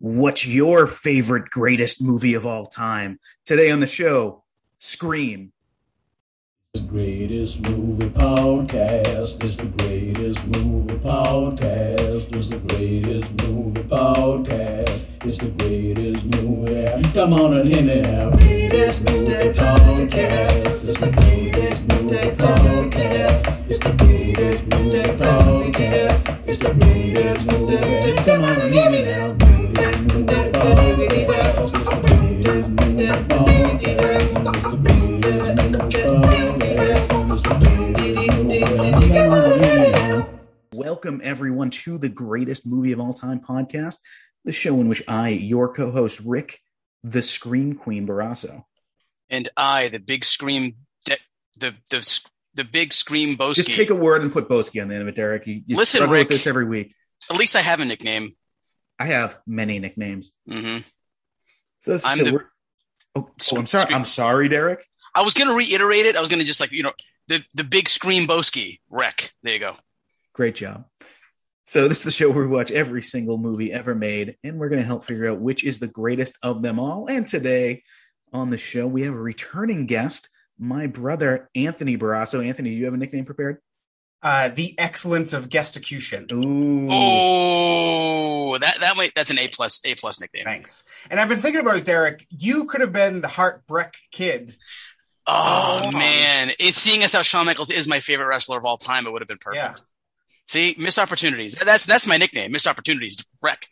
What's your favorite greatest movie of all time? Today on the show, Scream. The greatest movie podcast. It's the greatest movie podcast. It's the greatest movie podcast. It's the greatest movie. Come on and hear me now. Greatest movie podcast. It's the greatest movie podcast. It's the greatest movie podcast. It's the greatest movie. Come on and hear me now. Welcome, everyone, to the greatest movie of all time podcast, the show in which I, your co host, Rick, the Scream Queen Barrasso, and I, the big scream, de- the the the big scream Boski. just take a word and put Boski on the end of it, Derek. You, you Listen, Rick. this every week. At least I have a nickname. I have many nicknames. Mm-hmm. So this I'm so the- oh, oh, I'm sorry. I'm sorry, Derek. I was gonna reiterate it. I was gonna just like you know the the big scream Boski wreck. There you go. Great job. So this is the show where we watch every single movie ever made, and we're going to help figure out which is the greatest of them all. And today on the show, we have a returning guest, my brother Anthony Barrasso. Anthony, do you have a nickname prepared? Uh, the excellence of guesticution. Ooh, Oh, that that might that's an A plus A plus nickname. Thanks. And I've been thinking about it, Derek. You could have been the heartbreak kid. Oh, Oh. man, it's seeing as how Shawn Michaels is my favorite wrestler of all time. It would have been perfect. Yeah. See, missed opportunities. That's that's my nickname. Missed opportunities. Wreck.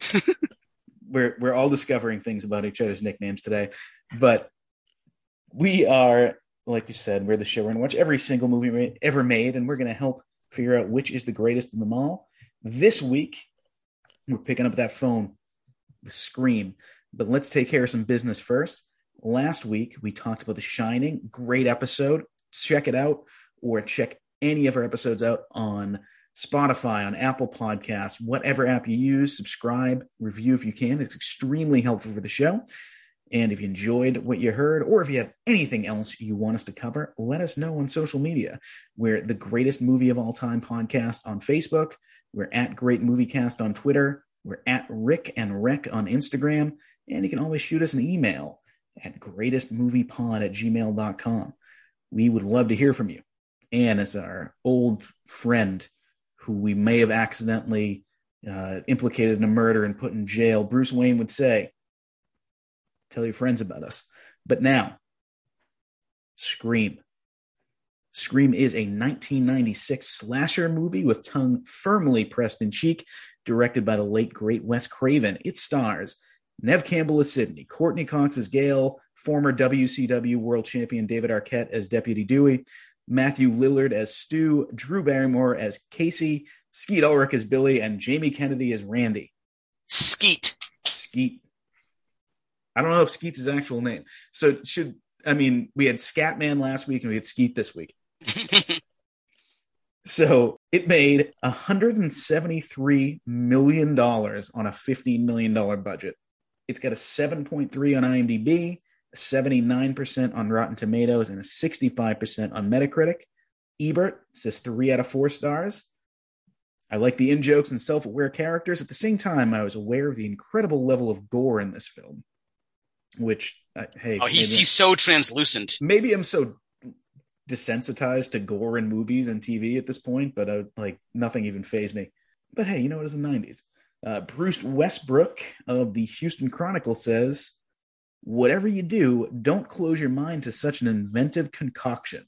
we're we're all discovering things about each other's nicknames today, but we are, like you said, we're the show. We're going to watch every single movie ever made, and we're going to help figure out which is the greatest of them all. This week, we're picking up that phone Scream, but let's take care of some business first. Last week, we talked about The Shining. Great episode. Check it out, or check any of our episodes out on Spotify, on Apple Podcasts, whatever app you use, subscribe, review if you can. It's extremely helpful for the show. And if you enjoyed what you heard, or if you have anything else you want us to cover, let us know on social media. We're the greatest movie of all time podcast on Facebook. We're at Great Movie Cast on Twitter. We're at Rick and Rec on Instagram. And you can always shoot us an email at greatestmoviepod at gmail.com. We would love to hear from you. And as our old friend who we may have accidentally uh, implicated in a murder and put in jail, Bruce Wayne would say, Tell your friends about us. But now, Scream. Scream is a 1996 slasher movie with tongue firmly pressed in cheek, directed by the late great Wes Craven. It stars Neve Campbell as Sidney, Courteney Cox as Gale, former WCW World Champion David Arquette as Deputy Dewey, Matthew Lillard as Stu, Drew Barrymore as Casey, Skeet Ulrich as Billy, and Jamie Kennedy as Randy. Skeet. Skeet. I don't know if Skeet's his actual name. So should I mean we had Scatman last week and we had Skeet this week. So it made $173 million on a $15 million budget. It's got a 7.3 on IMDb, a 79% on Rotten Tomatoes, and a 65% on Metacritic. Ebert says three out of four stars. I like the in jokes and self aware characters. At the same time, I was aware of the incredible level of gore in this film, which, uh, hey, oh, he's maybe- he's so translucent. maybe I'm so desensitized to gore in movies and TV at this point, but uh, like nothing even phased me. But hey, you know it was the '90s. Uh, Bruce Westbrook of the Houston Chronicle says, "Whatever you do, don't close your mind to such an inventive concoction.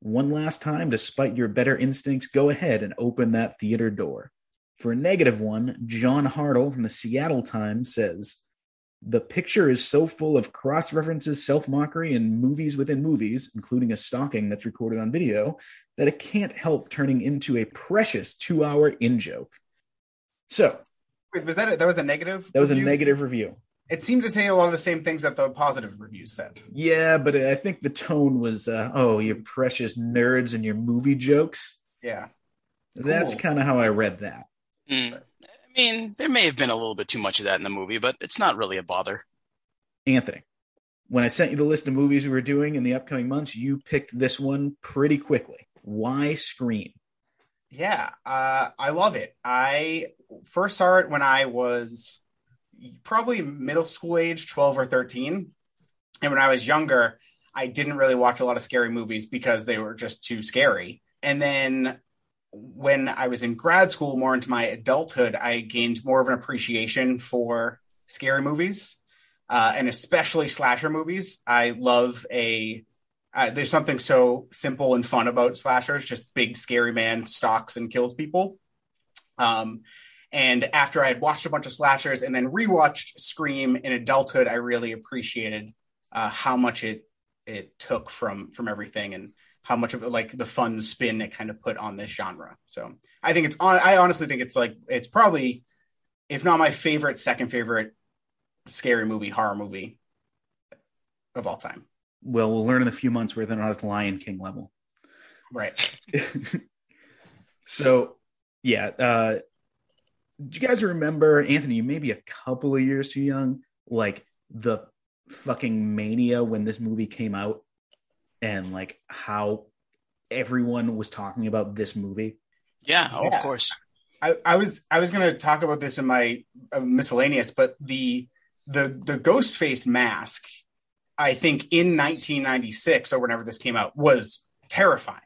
One last time, despite your better instincts, go ahead and open that theater door." For a negative one, John Hartl from the Seattle Times says, the picture is so full of cross references, self mockery, and movies within movies, including a stalking that's recorded on video, that it can't help turning into a precious two hour in joke. So Wait, was that a, that was a negative? that was a negative review. It seemed to say a lot of the same things that the positive reviews said. Yeah, but I think the tone was, uh, oh, you precious nerds and your movie jokes. Yeah. That's kind of how I read that. Mm. I mean, there may have been a little bit too much of that in the movie, but it's not really a bother. Anthony, when I sent you the list of movies we were doing in the upcoming months, you picked this one pretty quickly. Why Scream? Yeah, uh, I love it. I first saw it when I was probably middle school age, 12 or 13. And when I was younger, I didn't really watch a lot of scary movies because they were just too scary. And then when I was in grad school, more into my adulthood, I gained more of an appreciation for scary movies, uh, and especially slasher movies. I love a. Uh, there's something so simple and fun about slashers, just big scary man stalks and kills people. Um, and after I had watched a bunch of slashers and then rewatched Scream in adulthood, I really appreciated uh, how much it it took from from everything and how much of like the fun spin it kind of put on this genre. So I think it's on. I honestly think it's like it's probably, if not my favorite, second favorite scary movie, horror movie of all time. Well, we'll learn in a few months whether they're not it's the Lion King level. Right. so, yeah. Uh, do you guys remember, Anthony, you may be a couple of years too young, like the fucking mania when this movie came out and like how everyone was talking about this movie? Yeah, oh, Yeah. of course. I, I was I was going to talk about this in my uh, miscellaneous, but the the the ghost face mask, I think in 1996 or whenever this came out was terrifying.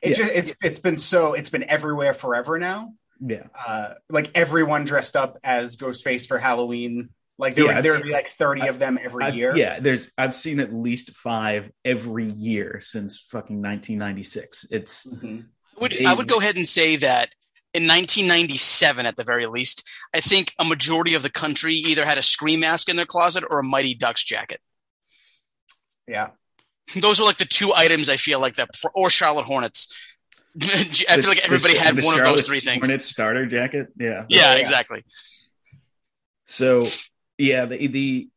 It Yeah. just it's it's been so it's been everywhere forever now. Yeah. Uh, like everyone dressed up as Ghostface for Halloween. Like there Yeah, would there would be like 30 of them every I've- year. Yeah, there's I've seen at least five every year since fucking 1996. It's Mhm. I would They- I would go ahead and say that in 1997, at the very least, I think a majority of the country either had a scream mask in their closet or a Mighty Ducks jacket. Yeah. Those are like the two items I feel like that, or Charlotte Hornets. I feel the- like everybody the- had the one of those three things. Hornets starter jacket. Yeah. Yeah, Yeah. exactly. So yeah, the the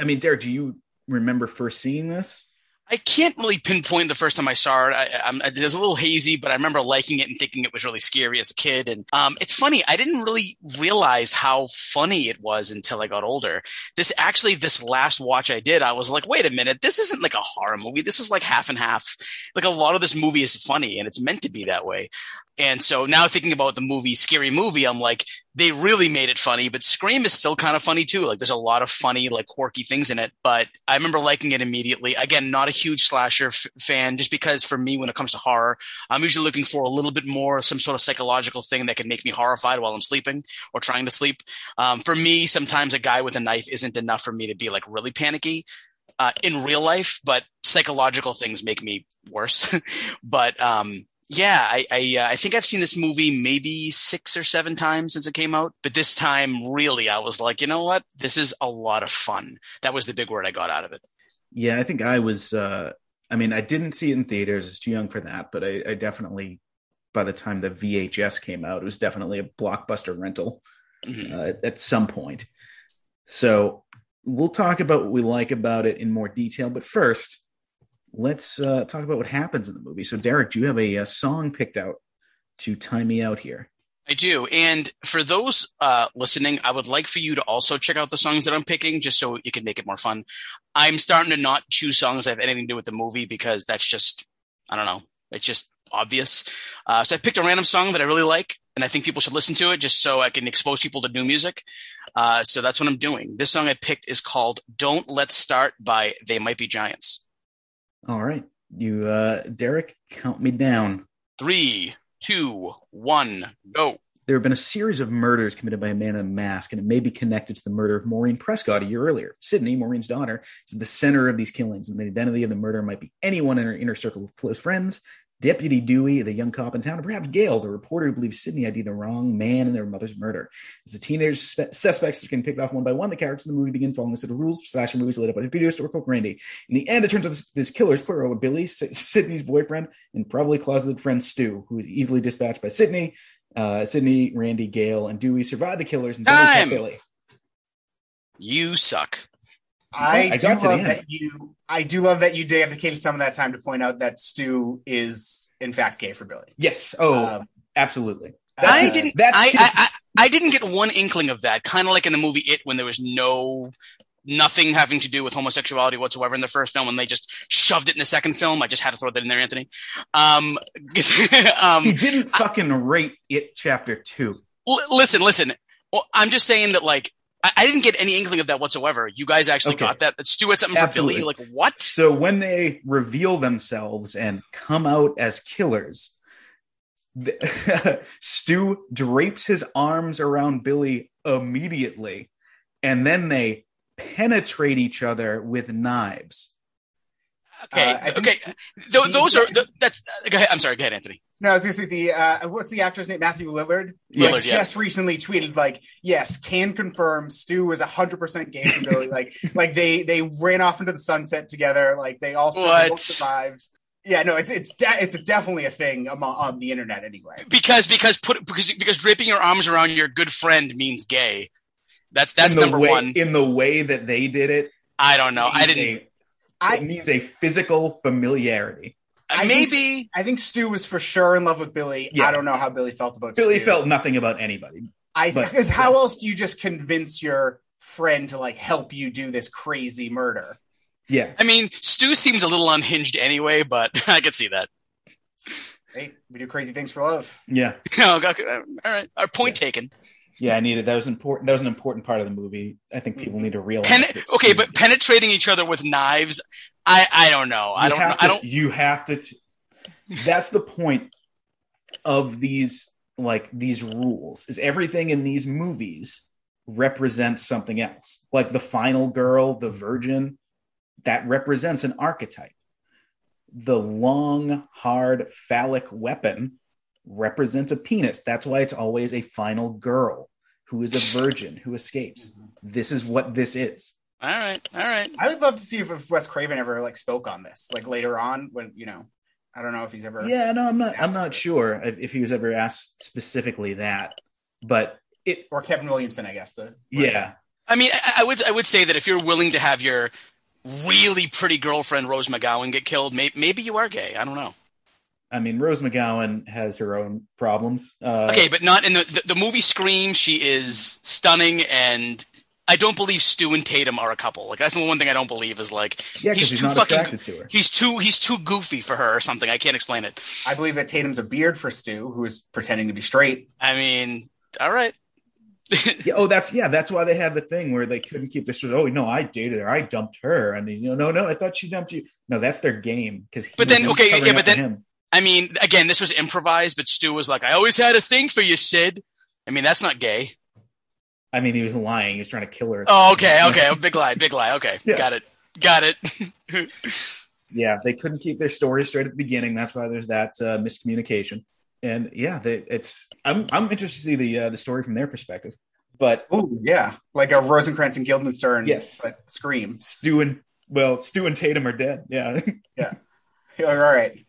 I mean, Derek, do you remember first seeing this? I can't really pinpoint the first time I saw it. I, I'm, it was a little hazy, but I remember liking it and thinking it was really scary as a kid. And um, it's funny, I didn't really realize how funny it was until I got older. This actually, this last watch I did, I was like, wait a minute, this isn't like a horror movie. This is like half and half. Like a lot of this movie is funny, and it's meant to be that way. And so now thinking about the movie, Scary Movie, I'm like, they really made it funny, but Scream is still kind of funny too. Like there's a lot of funny, like quirky things in it, but I remember liking it immediately. Again, not a huge slasher f- fan, just because for me, when it comes to horror, I'm usually looking for a little bit more, some sort of psychological thing that can make me horrified while I'm sleeping or trying to sleep. Um, for me, sometimes a guy with a knife isn't enough for me to be like really panicky. Uh, in real life, but psychological things make me worse. but um, yeah, I I, uh, I think I've seen this movie maybe six or seven times since it came out. But this time, really, I was like, you know what? This is a lot of fun. That was the big word I got out of it. Yeah, I think I was. uh I mean, I didn't see it in theaters; it's too young for that. But I, I definitely, by the time the VHS came out, it was definitely a blockbuster rental Mhm. uh, at some point. So we'll talk about what we like about it in more detail. But first, let's uh, talk about what happens in the movie. So, Derek, do you have a, a song picked out to time me out here? I do. And for those uh, listening, I would like for you to also check out the songs that I'm picking just so you can make it more fun. I'm starting to not choose songs that have anything to do with the movie because that's just, I don't know, it's just obvious. Uh, so I picked a random song that I really like and I think people should listen to it just so I can expose people to new music. Uh, so that's what I'm doing. This song I picked is called Don't Let's Start by They Might Be Giants. All right, you, uh, Derek, count me down. Three, two, one, go. There have been a series of murders committed by a man in a mask, and it may be connected to the murder of Maureen Prescott a year earlier. Sidney, Maureen's daughter, is at the center of these killings, and the identity of the murderer might be anyone in her inner circle of close friends. Deputy Dewey, the young cop in town, or perhaps Gail, the reporter who believes Sidney ID'd the wrong man in their mother's murder. As the teenage spe- suspects are getting picked off one by one, the characters in the movie begin following a set of rules for slasher movies laid out by video store clerk Randy. In the end, it turns out this, this killer is plural Billy, S- Sidney's boyfriend, and probably closeted friend Stu, who is easily dispatched by Sidney. Uh, Sidney, Randy, Gale, and Dewey survive the killers and Time! Billy. You suck. I, I do got to the love end. that you. I do love that you dedicated some of that time to point out that Stu is in fact gay for Billy. Yes. Oh, Um, absolutely. I uh, didn't. that's I, his- I, I I didn't get one inkling of that. Kind of like in the movie It, when there was no nothing having to do with homosexuality whatsoever in the first film, and they just shoved it in the second film. I just had to throw that in there, Anthony. Um, um, he didn't fucking rate it chapter two. l- listen, listen. Well, I'm just saying that like I, I didn't get any inkling of that whatsoever. You guys actually Okay. got that? That Stu had something Absolutely. for Billy. Like what? So when they reveal themselves and come out as killers, the, Stu drapes his arms around Billy immediately, and then they penetrate each other with knives. Okay, Uh, okay. Stu- Tho- he- those are th- that's. Go ahead. I'm sorry. Go ahead, Anthony. No, I was gonna say the uh, what's the actor's name? Matthew Lillard. Lillard, like, yeah. just recently tweeted like, yes, can confirm Stu was hundred percent gay from Billy. like, like they they ran off into the sunset together. Like they all they What? both survived. Yeah, no, it's it's de- it's definitely a thing among, on the internet anyway. Because because put because because draping your arms around your good friend means gay. That's that's number way, one. In the way that they did it, I don't know. I didn't. a- I it means a physical familiarity. I maybe. I think Stu was for sure in love with Billy. Yeah. I don't know how Billy felt about Billy Stu. felt nothing about anybody. I but- because how else do you just convince your friend to like help you do this crazy murder? Yeah, I mean, Stu seems a little unhinged anyway, but I could see that. Hey, we do crazy things for love. yeah, Oh, okay, all right. Our point taken. Yeah. I needed that was important. That was an important part of the movie. I think people need to realize. Pen- okay, but penetrating each other with knives. I I don't know. I don't. know. to- I don't. You have to. T- that's the point of these like these rules. Is everything in these movies represents something else? Like the final girl, the virgin, that represents an archetype. The long, hard, phallic weapon represents a penis. That's why it's always a final girl who is a virgin who escapes. This is what this is. All right. All right. I would love to see if, if Wes Craven ever like spoke on this, like later on when you know. I don't know if he's ever. Yeah, no, I'm not. I'm not it. sure if, if he was ever asked specifically that, but it. Or Kevin Williamson, I guess. The Yeah, I mean, I, I would I would say that if you're willing to have your really pretty girlfriend Rose McGowan get killed, may, maybe you are gay. I don't know. I mean, Rose McGowan has her own problems. Uh, Okay, but not in the, the the movie Scream. She is stunning, and I don't believe Stu and Tatum are a couple. Like that's the one thing I don't believe is like yeah, because he's he's, too not fucking- attracted to her. he's too he's too goofy for her or something. I can't explain it. I believe that Tatum's a beard for Stu, who is pretending to be straight. I mean, all right. Yeah, oh, that's yeah, that's why they had the thing where they couldn't keep this. Oh no, I dated her, I dumped her, and you know, no, no, I thought she dumped you. No, that's their game. Because But then, okay, yeah, but then- I mean, again, this was improvised, but Stu was like, "I always had a thing for you, Sid." I mean, that's not gay. I mean, he was lying. He was trying to kill her. Oh, okay, okay, big lie, big lie. Okay, Yeah. got it, got it. yeah, they couldn't keep their story straight at the beginning. That's why there's that uh, miscommunication. And yeah, they, it's I'm I'm interested to see the uh, the story from their perspective. But Oh yeah, like a Rosencrantz and Guildenstern. Yes. but Scream. Stu and well, Stu and Tatum are dead. Yeah, You're like, all right.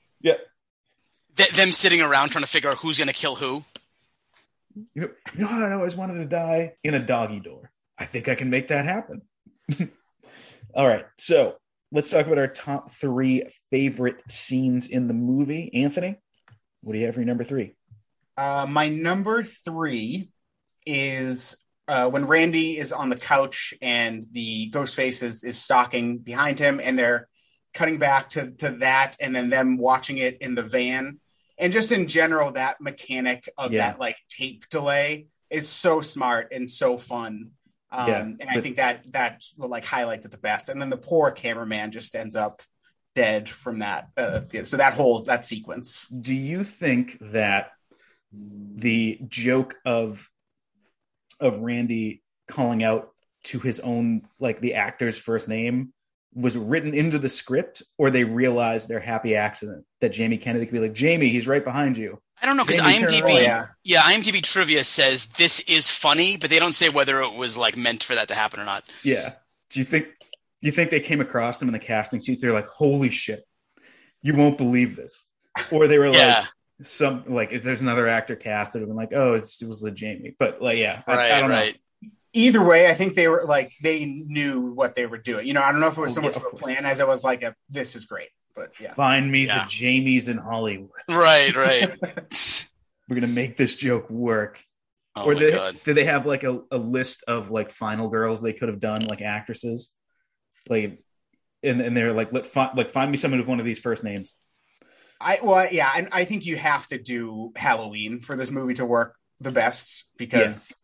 Th- them sitting around trying to figure out who's gonna kill who. you know, you know how I always wanted to die in a doggy door. I think I can make that happen. All right, so let's talk about our top three favorite scenes in the movie. Anthony, what do you have for your number three? Uh, my number three is uh, when Randy is on the couch and the ghost face is, is stalking behind him, and they're cutting back to, to that, and then them watching it in the van. And just in general, that mechanic of Yeah. that like tape delay is so smart and so fun. Um, Yeah, and I think that that will like highlights it the best. And then the poor cameraman just ends up dead from that. Uh, so that whole that sequence. Do you think that the joke of of Randy calling out to his own like the actor's first name was written into the script, or they realized their happy accident that Jamie Kennedy could be like, Jamie, he's right behind you. I don't know because IMDb, yeah. yeah. IMDb trivia says this is funny, but they don't say whether it was like meant for that to happen or not. Yeah. Do you think do you think they came across him in the casting sheet? They're like, holy shit, you won't believe this. Or they were like Yeah, some like if there's another actor cast, it would have been like, oh, it's, it was the Jamie. But like, yeah, I, right, I don't right. Either way, I think they were like they knew what they were doing. You know, I don't know if it was oh, so Oh, much of of a plan as it was like a this is great. But yeah. Find me Yeah. the Jamies in Hollywood. Right, right. We're gonna make this joke work. Oh or my they, god. did they have like a, a list of like final girls they could have done, like actresses? Like and, and they're like, let fi- like find me someone with one of these first names. I well yeah, and I think you have to do Halloween for this movie to work the best because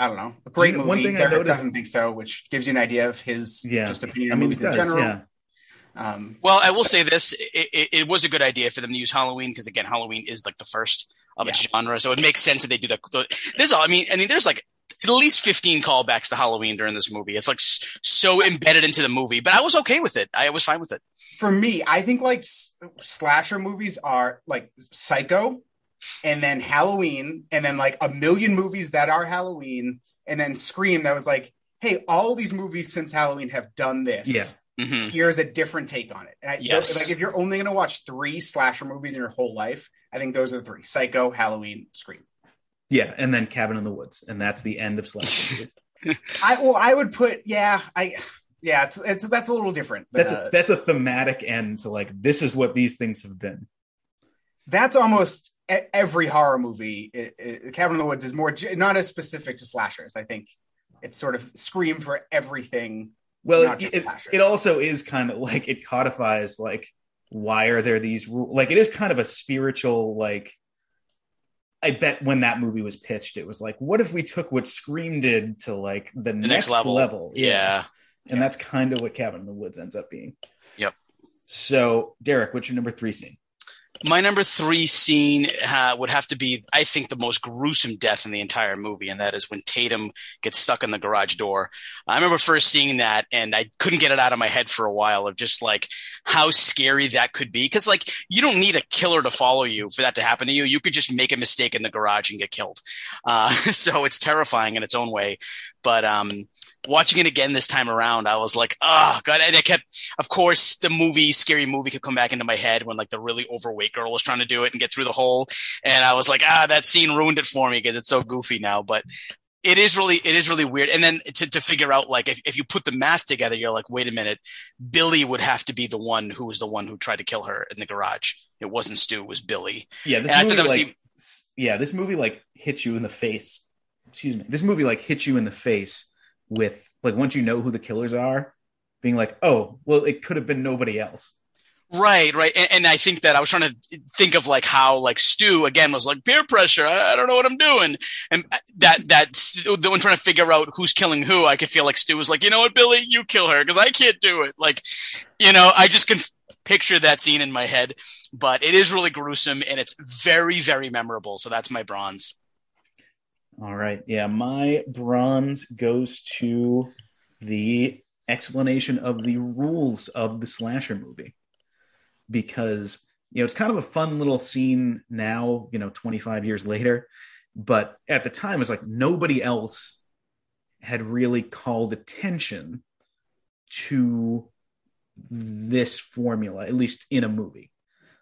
I don't know, a great You know, movie. one thing I noticed- doesn't think so, which gives you an idea of his Yeah. just opinion I mean, movies it in general. Yeah. Um, Well, I will say this: it, it, it was a good idea for them to use Halloween because again, Halloween is like the first of its genre, so it makes sense that they do that. the- There's all I mean. I mean, there's like at least 15 callbacks to Halloween during this movie. It's like so embedded into the movie, but I was okay with it. I was fine with it. for me, I think like slasher movies are like Psycho, and then Halloween, and then like a million movies that are Halloween, and then Scream. That was like, hey, all these movies since Halloween have done this. Yeah. hmm Here's a different take on it. And I, Yes. Like if you're only going to watch three slasher movies in your whole life, I think those are the three: Psycho, Halloween, Scream. Yeah. And then Cabin in the Woods. And that's the end of slasher movies. I well, I would put yeah, I yeah, it's it's that's a little different. That's Uh, a, that's a thematic end to like, this is what these things have been. That's almost e- every horror movie. It, it, Cabin in the Woods is more not as specific to slashers. I think it's sort of scream for everything. Well, it, it, it also is kind of like it codifies like why are there these rules? Like it is kind of a spiritual like. I bet when that movie was pitched, it was like, what if we took what Scream did to like the, The next, next level? level. Yeah. and that's kind of what Cabin in the Woods ends up being. Yep. So, Derek, what's your number three scene? My number three scene uh, would have to be, I think, the most gruesome death in the entire movie, and that is when Tatum gets stuck in the garage door. I remember first seeing that, and I couldn't get it out of my head for a while of just like how scary that could be. Because like you don't need a killer to follow you for that to happen to you. You could just make a mistake in the garage and get killed. Uh, so it's terrifying in its own way. But um, watching it again this time around, I was like, oh god! And I kept, of course, the movie, scary movie, could come back into my head when like the really overweight girl was trying to do it and get through the hole, and I was like, ah, that scene ruined it for me because it's so goofy now. But it is really, it is really weird. And then to to figure out like if if you put the math together, you're like, wait a minute, Billy would have to be the one who was the one who tried to kill her in the garage. It wasn't Stu, it was Billy. Yeah, this And movie that was like, s- yeah, this movie like hits you in the face. Excuse me. This movie like hits you in the face with like once you know who the killers are, being like, oh, well, it could have been nobody else. Right, right. And, and I think that I was trying to think of like how like Stu again was like peer pressure. I, I don't know what I'm doing. And that, that's the one trying to figure out who's killing who. I could feel like Stu was like, you know what, Billy, you kill her because I can't do it. Like, you know, I just can picture that scene in my head, but it is really gruesome and it's very, very memorable. So that's my bronze. All right. Yeah, my bronze goes to the explanation of the rules of the slasher movie. Because, you know, it's kind of a fun little scene now, you know, 25 years later. But at the time, it's like nobody else had really called attention to this formula, at least in a movie.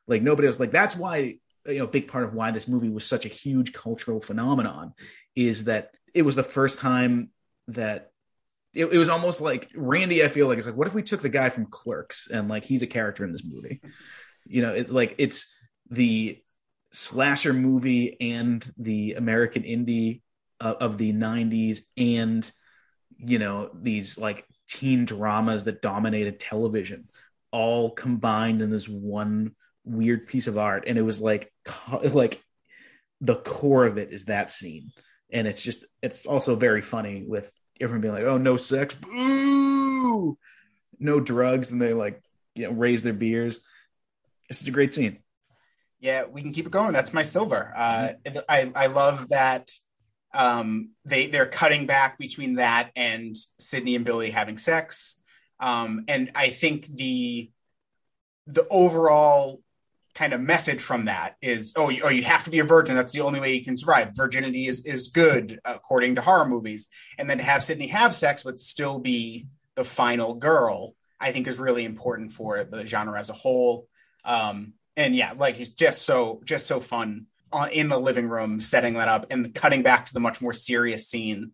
Like nobody else, like that's why you know, a big part of why this movie was such a huge cultural phenomenon is that it was the first time that it, it was almost like Randy. I feel like it's like, what if we took the guy from Clerks and like he's a character in this movie? You know, it, like it's the slasher movie and the American indie uh, of the '90s, and you know these like teen dramas that dominated television, all combined in this one weird piece of art and it was like like the core of it is that scene and it's just it's also very funny with everyone being like oh no sex boo no drugs and they like you know raise their beers this is a great scene Yeah, we can keep it going. That's my silver. Uh, I I love that um, they they're cutting back between that and Sidney and Billy having sex, um, and I think the the overall kind of message from that is oh you, oh you have to be a virgin that's the only way you can survive virginity is is good according to horror movies and then to have Sidney have sex but still be the final girl I think is really important for the genre as a whole um, and yeah, like he's just so just so fun on, in the living room, setting that up and cutting back to the much more serious scene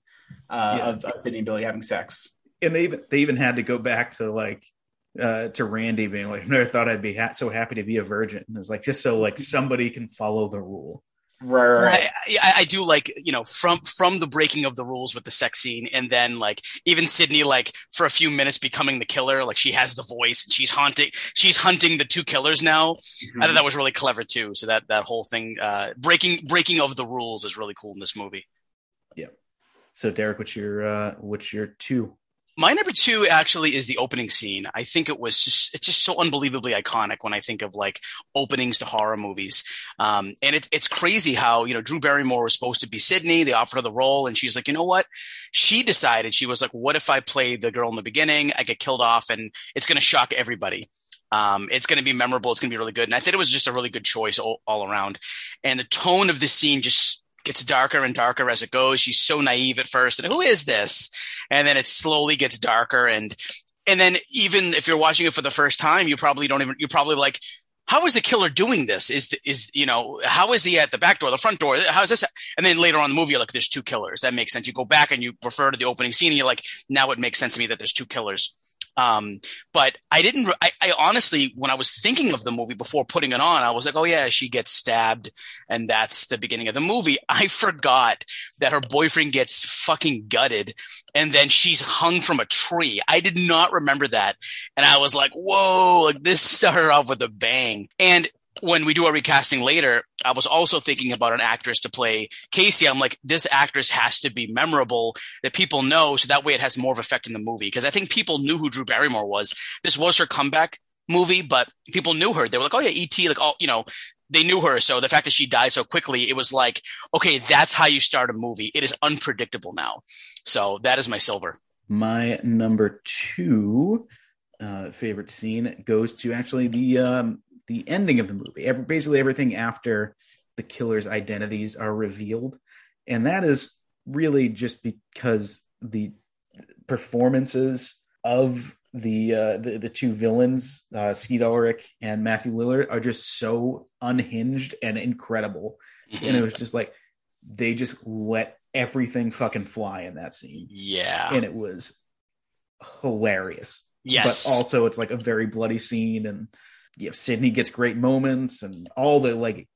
uh, Yeah. of, of Sidney and Billy having sex. and they even they even had to go back to like uh to randy being like i never thought i'd be ha- so happy to be a virgin and it was like just so like somebody can follow the rule Right, right, right. I, I, I do like you know from from the breaking of the rules with the sex scene, and then like even Sidney like for a few minutes becoming the killer. Like she has the voice, and she's haunting she's hunting the two killers now. I thought that was really clever too. So that that whole thing, uh, breaking breaking of the rules, is really cool in this movie. Yeah. So Derek, what's your uh, what's your two? My number two actually is the opening scene. I think it was just it's just so unbelievably iconic when I think of like openings to horror movies. Um, and it, it's crazy how you know Drew Barrymore was supposed to be Sydney. They offered her the role, and she's like, you know what? She decided she was like, what if I play the girl in the beginning? I get killed off, and it's going to shock everybody. Um, it's going to be memorable. It's going to be really good. And I think it was just a really good choice all, all around. And the tone of the scene just gets darker and darker as it goes. She's so naive at first, and who is this? And then it slowly gets darker, and and then even if you're watching it for the first time, you probably don't even you're probably like, how is the killer doing this? Is the, is you know how is he at the back door, the front door? How is this? And then later on the movie, you're like, there's two killers. That makes sense. You go back and you refer to the opening scene, and you're like, now it makes sense to me that there's two killers. Um, but I didn't, I, I, honestly, when I was thinking of the movie before putting it on, I was like, oh yeah, she gets stabbed and that's the beginning of the movie. I forgot that her boyfriend gets fucking gutted and then she's hung from a tree. I did not remember that. And I was like, whoa, like this started off with a bang. And when we do our recasting later, I was also thinking about an actress to play Casey. I'm like, this actress has to be memorable that people know, so that way it has more of effect in the movie. Because I think people knew who Drew Barrymore was. This was her comeback movie, but people knew her. They were like, oh yeah, E.T. Like all, you know, they knew her. So the fact that she died so quickly, it was like, okay, that's how you start a movie. It is unpredictable now. So that is my silver. My number two uh, favorite scene goes to actually the um, the ending of the movie. Every, basically, everything after the killer's identities are revealed, and that is really just because the performances of the uh, the, the two villains, uh, Skeet Ulrich and Matthew Lillard, are just so unhinged and incredible. Mm-hmm. And it was just like they just let everything fucking fly in that scene. Yeah, and it was hilarious. Yes, but also it's like a very bloody scene, and you know, Sidney gets great moments, and all the like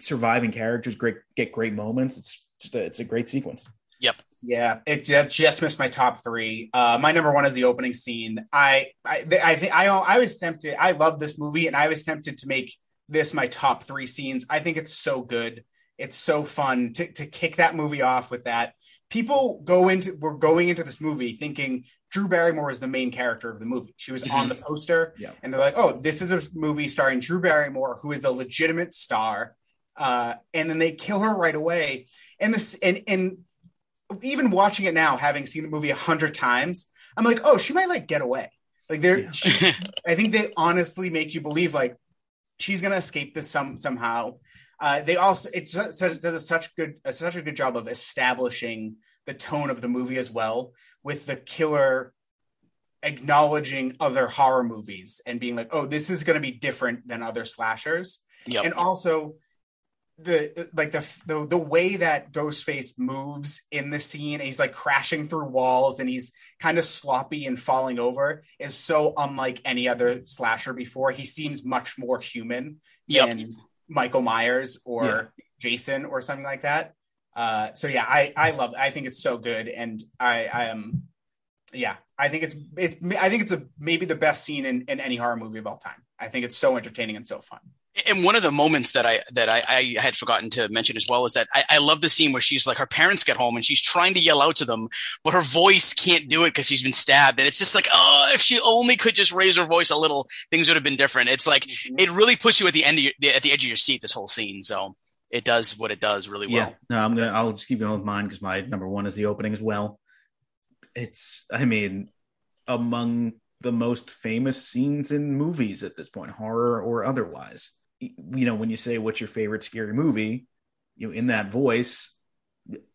surviving characters great get great moments. It's just a, it's a great sequence. Yep. Yeah, it just missed my top three. Uh, my number one is the opening scene. I, I, I think I, I was tempted. I love this movie, and I was tempted to make this my top three scenes. I think it's so good. It's so fun to to kick that movie off with that. People go into we're going into this movie thinking Drew Barrymore is the main character of the movie. She was on the mm-hmm. poster, yeah. and they're like, "Oh, this is a movie starring Drew Barrymore, who is a legitimate star." Uh, and then they kill her right away. And this, and and even watching it now, having seen the movie a hundred times, I'm like, "Oh, she might like get away." Like there, yeah. I think they honestly make you believe like she's gonna escape this some somehow. Uh, they also it does, does a such good such a good job of establishing the tone of the movie as well with the killer acknowledging other horror movies and being like, oh, this is going to be different than other slashers. Yep. And also the like the, the the way that Ghostface moves in the scene, and he's like crashing through walls, and he's kind of sloppy and falling over, is so unlike any other slasher before. He seems much more human yep. than Michael Myers or yeah. Jason or something like that. Uh, so yeah, I I love. It. I think it's so good, and I I am, yeah, I think it's it's I think it's a maybe the best scene in, in any horror movie of all time. I think it's so entertaining and so fun. And one of the moments that I that I, I had forgotten to mention as well is that I, I, love the scene where she's like her parents get home and she's trying to yell out to them, but her voice can't do it because she's been stabbed. And it's just like, oh, if she only could just raise her voice a little, things would have been different. It's like mm-hmm. it really puts you at the end of your, at the edge of your seat. This whole scene. So it does what it does really well. Yeah, no, I'm gonna I'll just keep going with mine because my number one is the opening as well. It's I mean among the most famous scenes in movies at this point, horror or otherwise. You know, when you say what's your favorite scary movie, you know, in that voice,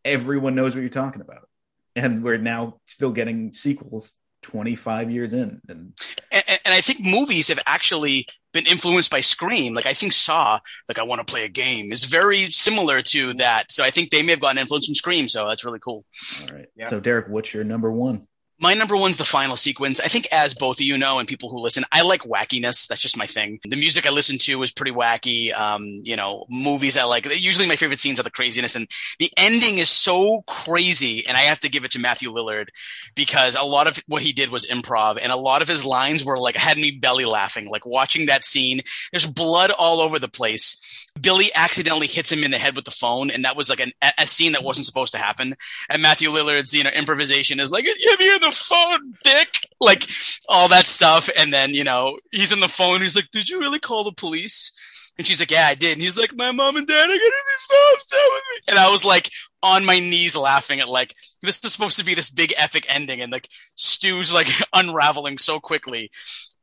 everyone knows what you're talking about. And we're now still getting sequels 25 years in and, and, and I think movies have actually been influenced by Scream. Like I think Saw, like I want to play a game, is very similar to that. So I think they may have gotten influence from Scream. So that's really cool. All right. Yeah. So Derek, what's your number one? My number one's the final sequence. I think, as both of you know, and people who listen, I like wackiness. That's just my thing. The music I listen to is pretty wacky. Um, you know, movies I like. Usually, my favorite scenes are the craziness, and the ending is so crazy. And I have to give it to Matthew Lillard because a lot of what he did was improv, and a lot of his lines were like had me belly laughing. Like watching that scene, there's blood all over the place. Billy accidentally hits him in the head with the phone, and that was like an, a scene that wasn't supposed to happen. And Matthew Lillard's, you know, improvisation is like, "You on the phone, dick," like all that stuff. And then, you know, he's on the phone. He's like, "Did you really call the police?" And she's like, "Yeah, I did." And he's like, "My mom and dad are gonna be so upset with me." And I was like, on my knees laughing at like this is supposed to be this big epic ending and like Stu's like unraveling so quickly.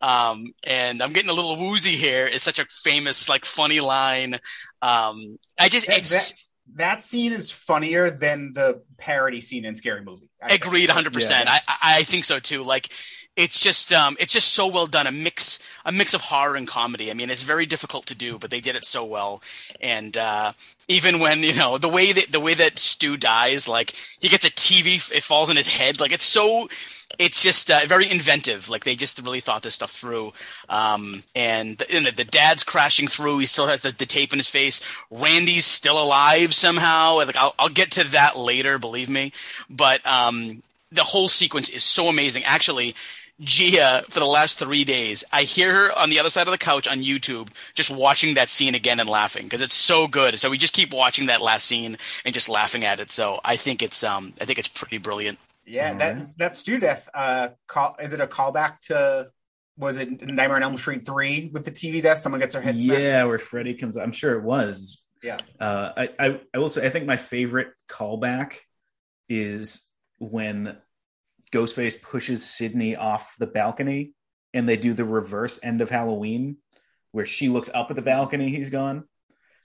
Um, and I'm getting a little woozy here. It's such a famous, like funny line. Um, I just, That, it's that, that scene is funnier than the parody scene in Scary Movie. I agreed hundred percent. I, I I think so too. Like, it's just, um, it's just so well done. A mix, a mix of horror and comedy. I mean, it's very difficult to do, but they did it so well. And, uh, even when, you know, the way that, the way that Stu dies, like he gets a TV, it falls on his head. Like it's so, it's just uh, very inventive. Like they just really thought this stuff through. Um, and, the, the dad's crashing through. He still has the, the tape in his face. Randy's still alive somehow. Like I'll, I'll get to that later, believe me. But um, the whole sequence is so amazing. Actually, Gia, for the last three days, I hear her on the other side of the couch on YouTube, just watching that scene again and laughing because it's so good. So we just keep watching that last scene and just laughing at it. So I think it's, um, I think it's pretty brilliant. Yeah, All that that Stu death. Uh, call is it a callback to? Was it Nightmare on Elm Street three with the TV death? Someone gets their head smashed. Yeah, where Freddy comes. I'm sure it was. Yeah. Uh, I, I I will say I think my favorite callback is when Ghostface pushes Sidney off the balcony, and they do the reverse end of Halloween, where she looks up at the balcony. He's gone.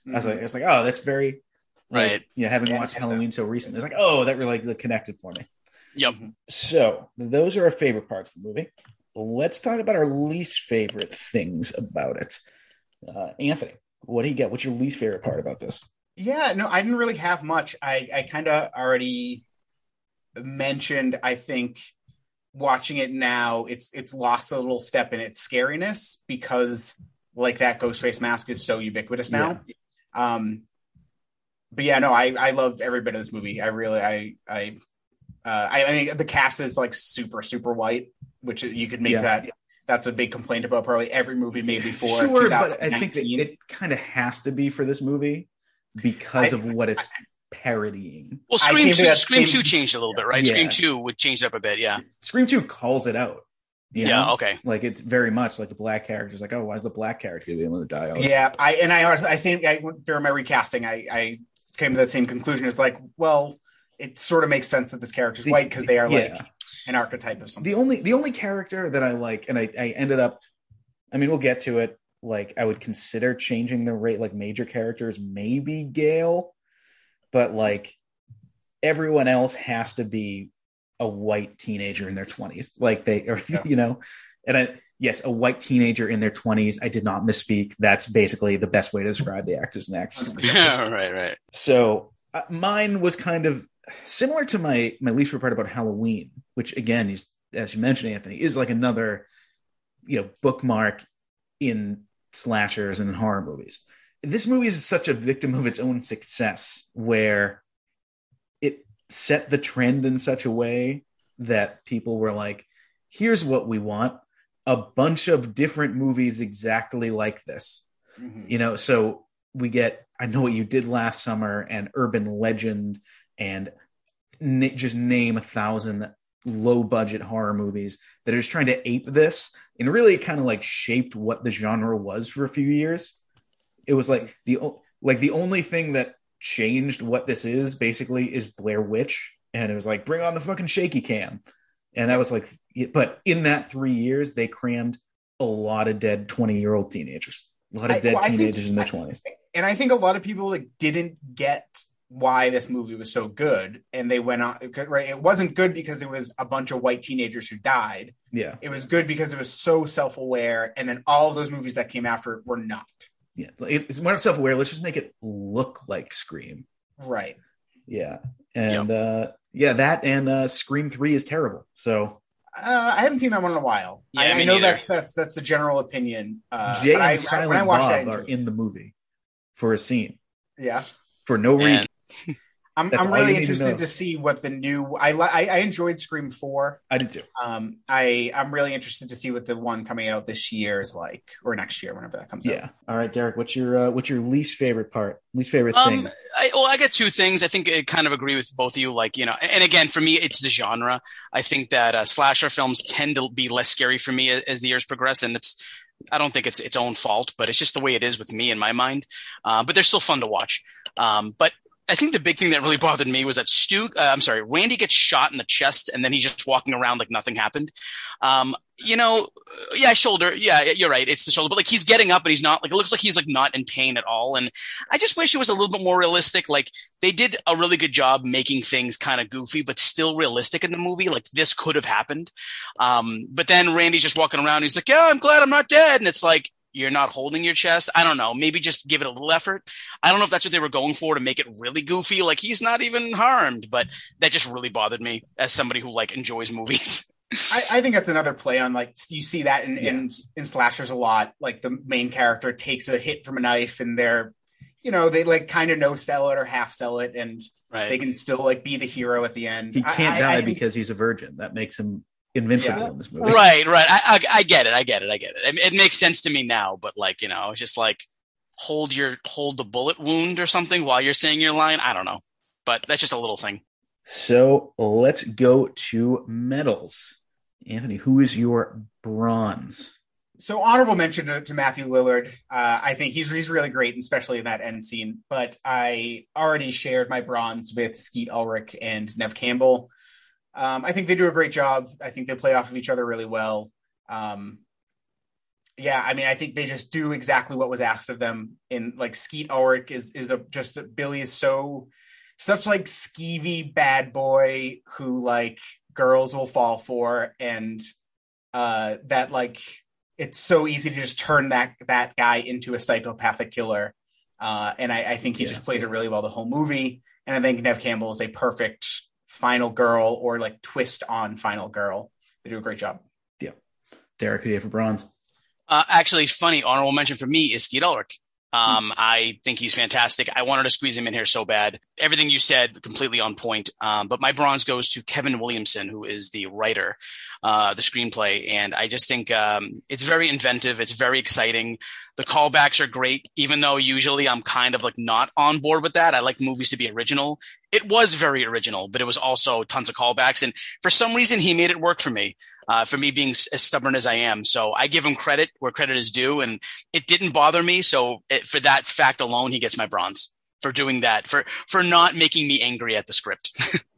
I was like, Mhm. it's like, oh, that's very like, Right. You know, having Yeah, watched Halloween so recently, it's like, oh, that really like, connected for me. Yep. So those are our favorite parts of the movie. Let's talk about our least favorite things about it. Uh, Anthony, what do you get? What's your least favorite part about this? Yeah, no, I didn't really have much. I, I kind of already mentioned. I think watching it now, it's it's lost a little step in its scariness because like that Ghostface mask is so ubiquitous now. Um, but yeah, no, I I love every bit of this movie. I really I I uh, I, I mean the cast is like super super white, which you could make Yeah. that. That's a big complaint about probably every movie made before. sure, but I think that it kind of has to be for this movie because I- of what it's parodying. Well, Scream two, Scream same- two changed a little bit, right? Yeah. Scream two would change up a bit. Yeah. Scream 2 calls it out. you Yeah. Okay. Like it's very much like the black character's like, oh, why is the black character the one to die? Oh, it's- Yeah, I and I also I same I during my recasting I I came to that same conclusion. It's like, well, it sort of makes sense that this character's The- white because they are like an archetype of something. the only the only character that I like, and I, I ended up, I mean, we'll get to it. Like, I would consider changing the rate, like major characters, maybe Gale, but like everyone else has to be a white teenager in their twenties, like they, or Yeah. you know, and I yes, a white teenager in their twenties. I did not misspeak. That's basically the best way to describe the actors and actresses. Yeah right. Right. So uh, mine was kind of similar to my my least favorite part about Halloween, which again is, as you mentioned, Anthony, is like another you know bookmark in slashers and in horror movies. This movie is such a victim of its own success, where it set the trend in such a way that people were like, "Here's what we want." A bunch of different movies exactly like this Mhm. you know so we get i know what you did last summer and urban legend and just name a thousand low budget horror movies that are just trying to ape this and really kind of like shaped what the genre was for a few years it was like the like the only thing that changed what this is basically is blair witch and it was like bring on the fucking shaky cam and that was like but in that three years they crammed a lot of dead 20 year old teenagers a lot of I- dead well, I think- teenagers in their 20s and I think a lot of people like didn't get why this movie was so good, and they went on right. It wasn't good because it was a bunch of white teenagers who died. yeah It was good because it was so self aware, and then all of those movies that came after it were not. Yeah it's more self-aware let's just make it look like scream Right. yeah and uh yeah that and uh scream 3 is terrible so Uh, I haven't seen that one in a while. Yeah, I, I know neither. that's that's that's the general opinion. Uh, Jay and I, I, Silent when I Bob are in the movie for a scene yeah, for no Man. reason. I'm, I'm really need to interested to, see what the new. I, I I enjoyed Scream Four. I did too. Um, I I'm really interested to see what the one coming out this year is like, or next year, whenever that comes out. Yeah. All right, Derek. What's your uh, what's your least favorite part? Least favorite Um, thing? I, well, I got two things. I think I kind of agree with both of you. Like, you know, and again, for me, it's the genre. I think that uh, slasher films tend to be less scary for me as, as the years progress, and it's. I don't think it's its own fault, but it's just the way it is with me in my mind. Uh, but they're still fun to watch. Um, but I think the big thing that really bothered me was that Stu, uh, I'm sorry, Randy gets shot in the chest and then he's just walking around like nothing happened. Um, you know, yeah, shoulder. Yeah, you're right. It's the shoulder, but like he's getting up and he's not like, it looks like he's like not in pain at all. And I just wish it was a little bit more realistic. Like they did a really good job making things kind of goofy, but still realistic in the movie. Like this could have happened. Um, but then Randy's just walking around. He's like, yeah, I'm glad I'm not dead. And it's like, you're not holding your chest. I don't know. Maybe just give it a little effort. I don't know if that's what they were going for to make it really goofy. Like he's not even harmed, but that just really bothered me as somebody who like enjoys movies. I, I think that's another play on like you see that in, in in slashers a lot. Like the main character takes a hit from a knife, and they're you know they like kind of no sell it or half sell it, and Right. they can still like be the hero at the end. He can't I- die I think- because he's a virgin. That makes him invincible Yeah. in this movie. Right, right. I, I, I get it. I get it. I get it. it. It makes sense to me now, but like, you know, it's just like hold your, hold the bullet wound or something while you're saying your line. I don't know, but that's just a little thing. So let's go to medals. Anthony, who is your bronze? so honorable mention to, to Matthew Lillard. Uh, I think he's he's really great, especially in that end scene. But I already shared my bronze with Skeet Ulrich and Neve Campbell. Um, I think they do a great job. I think they play off of each other really well. Um, yeah, I mean, I think they just do exactly what was asked of them. In like Skeet Ulrich is is a just Billy is so such like skeevy bad boy who like girls will fall for, and uh, that like it's so easy to just turn that that guy into a psychopathic killer. Uh, and I, I think he Yeah. just plays it really well the whole movie. And I think Neve Campbell is a perfect final girl or like twist on final girl. They do a great job. Yeah. Derek, who do you have for bronze? Uh, actually, funny honorable mention for me is Skeet Ulrich. Um, I think he's fantastic. I wanted to squeeze him in here so bad. Everything you said completely on point. Um, but my bronze goes to Kevin Williamson, who is the writer, uh, the screenplay, and I just think um, it's very inventive. It's very exciting. The callbacks are great, even though usually I'm kind of like not on board with that. I like movies to be original. It was very original, but it was also tons of callbacks, and for some reason he made it work for me. Uh, for me being as stubborn as I am, so I give him credit where credit is due, and it didn't bother me. So it, for that fact alone, he gets my bronze for doing that, for for not making me angry at the script.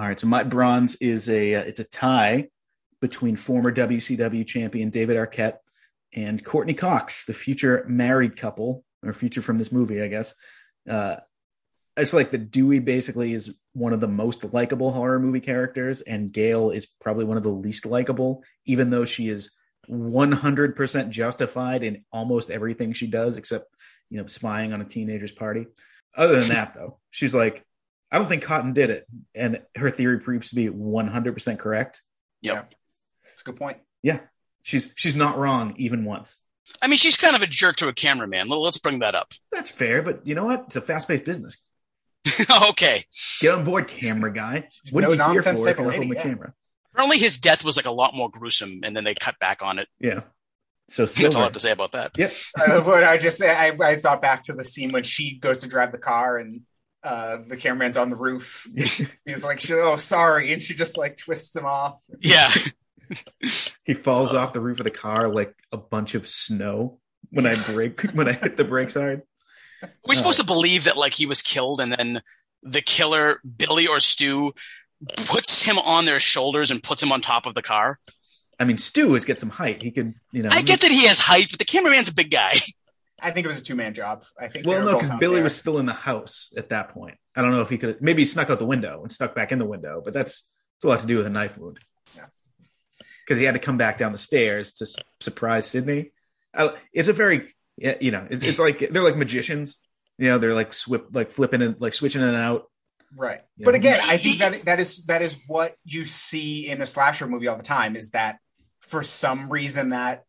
All right, so my bronze is a uh, it's a tie between former WCW champion David Arquette and Courteney Cox, the future married couple or future from this movie, I guess. Uh, it's like the Dewey basically is one of the most likable horror movie characters, and Gale is probably one of the least likable, even though she is 100% justified in almost everything she does, except you know spying on a teenager's party. Other than that, though, she's like, I don't think Cotton did it, and her theory proves to be 100% correct. Yep. It's a good point. Yeah, she's she's not wrong even once. I mean, she's kind of a jerk to a cameraman. Let- Let's bring that up. That's fair, but you know what? It's a fast-paced business. okay. Get on board, camera guy. What No are you here nonsense for type if you're of not the camera? Apparently, his death was like a lot more gruesome, and then they cut back on it. Yeah. So That's all I Silver. have to say about that. Yeah. I love what I just I, I thought back to the scene when she goes to drive the car and uh, the cameraman's on the roof. He's like, "Oh, sorry," and she just like twists him off. Yeah. he falls off the roof of the car like a bunch of snow when I break when I hit the brakes hard. We're supposed to believe that like he was killed, and then the killer, Billy or Stu, puts him on their shoulders and puts him on top of the car. I mean, Stu has got some height. He could, you know. I get that he has height, but the cameraman's a big guy. I think it was a two man job. I think. Well, no, because Billy there. was still in the house at that point. I don't know if he could. Maybe he snuck out the window and stuck back in the window, but that's it's a lot to do with a knife wound. Yeah. Because he had to come back down the stairs to surprise Sidney. I, it's a very, you know, it's, it's like they're like magicians. You know, they're like swip, like flipping and like switching in and out. Right. You But know? again, I think that that is that is what you see in a slasher movie all the time is that for some reason that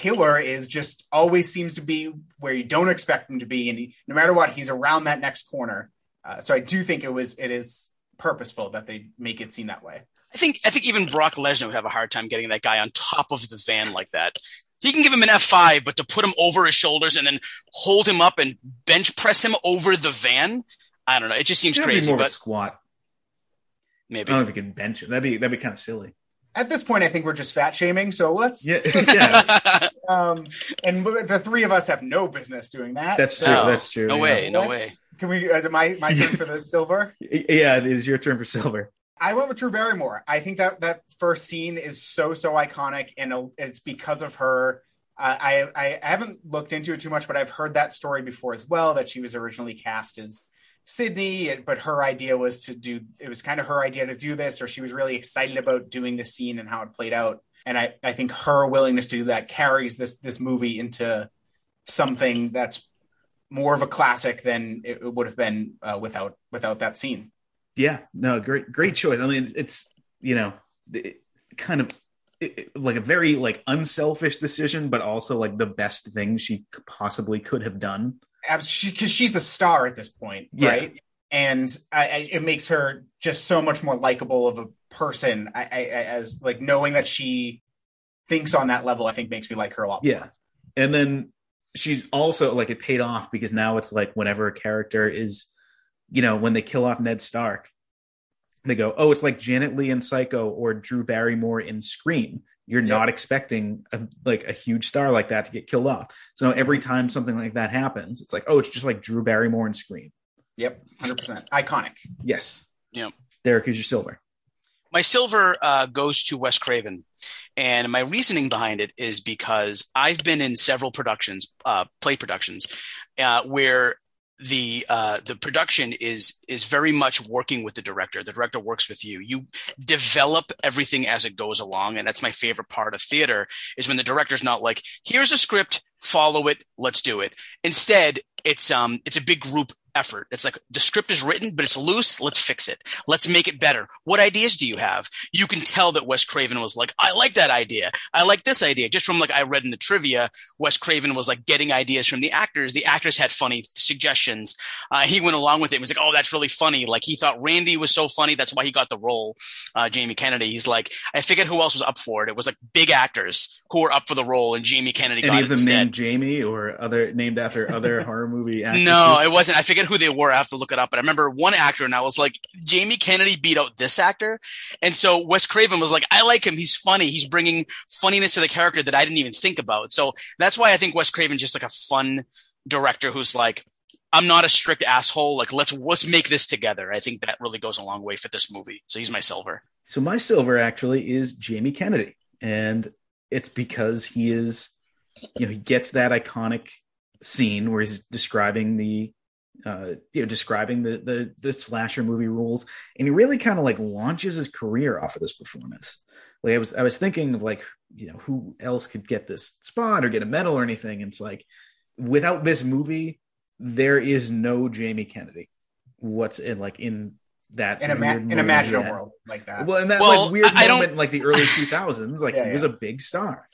killer is just always seems to be where you don't expect him to be and he, no matter what he's around that next corner. Uh, so I do think it was it is purposeful that they make it seem that way. I think I think even Brock Lesnar would have a hard time getting that guy on top of the van like that. He can give him an F five, but to put him over his shoulders and then hold him up and bench press him over the van, I don't know. It just seems That'd be crazy, more of a but squat. maybe. I don't think you can bench it. That'd be that'd be kind of silly. At this point, I think we're just fat shaming. So let's Yeah, yeah, um, and the three of us have no business doing that. that's true. No, That's true. no yeah. way, no What? way. Can we? Is it my my turn for the silver? Yeah, it is your turn for silver. I went with Drew Barrymore. I think that that first scene is so so iconic, and uh, it's because of her. Uh, I I haven't looked into it too much, but I've heard that story before as well. That she was originally cast as Sidney, but her idea was to do. It was kind of her idea to do this, or she was really excited about doing the scene and how it played out. And I I think her willingness to do that carries this this movie into something that's more of a classic than it would have been uh, without without that scene. Yeah, no, great, great choice. I mean, it's, you know, it, kind of it- like a very like unselfish decision, but also like the best thing she possibly could have done. Because she, she's a star at this point, Yeah. right? And I, I, it makes her just so much more likable of a person. I, I, I- as like knowing that she thinks on that level, I think makes me like her a lot. more. Yeah, and then she's also like it paid off because now it's like whenever a character is, you know, when they kill off Ned Stark, they go, oh, it's like Janet Leigh in Psycho or Drew Barrymore in Scream. You're Yep. not expecting a, like a huge star like that to get killed off. So every time something like that happens, it's like, oh, it's just like Drew Barrymore and Scream. Yep, hundred percent iconic. Yes. Yep. Derek, who's your silver? My silver uh, goes to Wes Craven. And my reasoning behind it is because I've been in several productions, uh, play productions, uh, where the uh, the production is is very much working with the director. The director works with you. You develop everything as it goes along, and that's my favorite part of theater. Is when the director's not like, "Here's a script, follow it, let's do it." Instead, it's um it's a big group effort. It's like the script is written, but it's loose. Let's fix it. Let's make it better. What ideas do you have? You can tell that Wes Craven was like, I like that idea. I like this idea. Just from like I read in the trivia, Wes Craven was like getting ideas from the actors. The actors had funny suggestions. Uh, he went along with it. He was like, oh, that's really funny. Like he thought Randy was so funny. That's why he got the role. Uh, Jamie Kennedy. He's like, I figured who else was up for it. It was like big actors who were up for the role, and Jamie Kennedy got Any of them instead. named Jamie or other named after other horror movie actors? No, it wasn't. I forget who they were. I have to look it up. But I remember one actor, and I was like, Jamie Kennedy beat out this actor. And so Wes Craven was like, I like him. He's funny. He's bringing funniness to the character that I didn't even think about. So that's why I think Wes Craven's just like a fun director who's like, I'm not a strict asshole. Like, let's let's make this together. I think that really goes a long way for this movie. So he's my silver. So my silver actually is Jamie Kennedy, and it's because he is, you know, he gets that iconic scene where he's describing the, uh, you know, describing the the the slasher movie rules, and he really kind of like launches his career off of this performance. Like I was, I was thinking of like, you know, who else could get this spot or get a medal or anything. And it's like, without this movie, there is no Jamie Kennedy. What's in like in that In a ma- weird in a yeah. world like that. Well, in that Well, like weird I- I moment, in, like the early 2000s, like Yeah, he was yeah. a big star.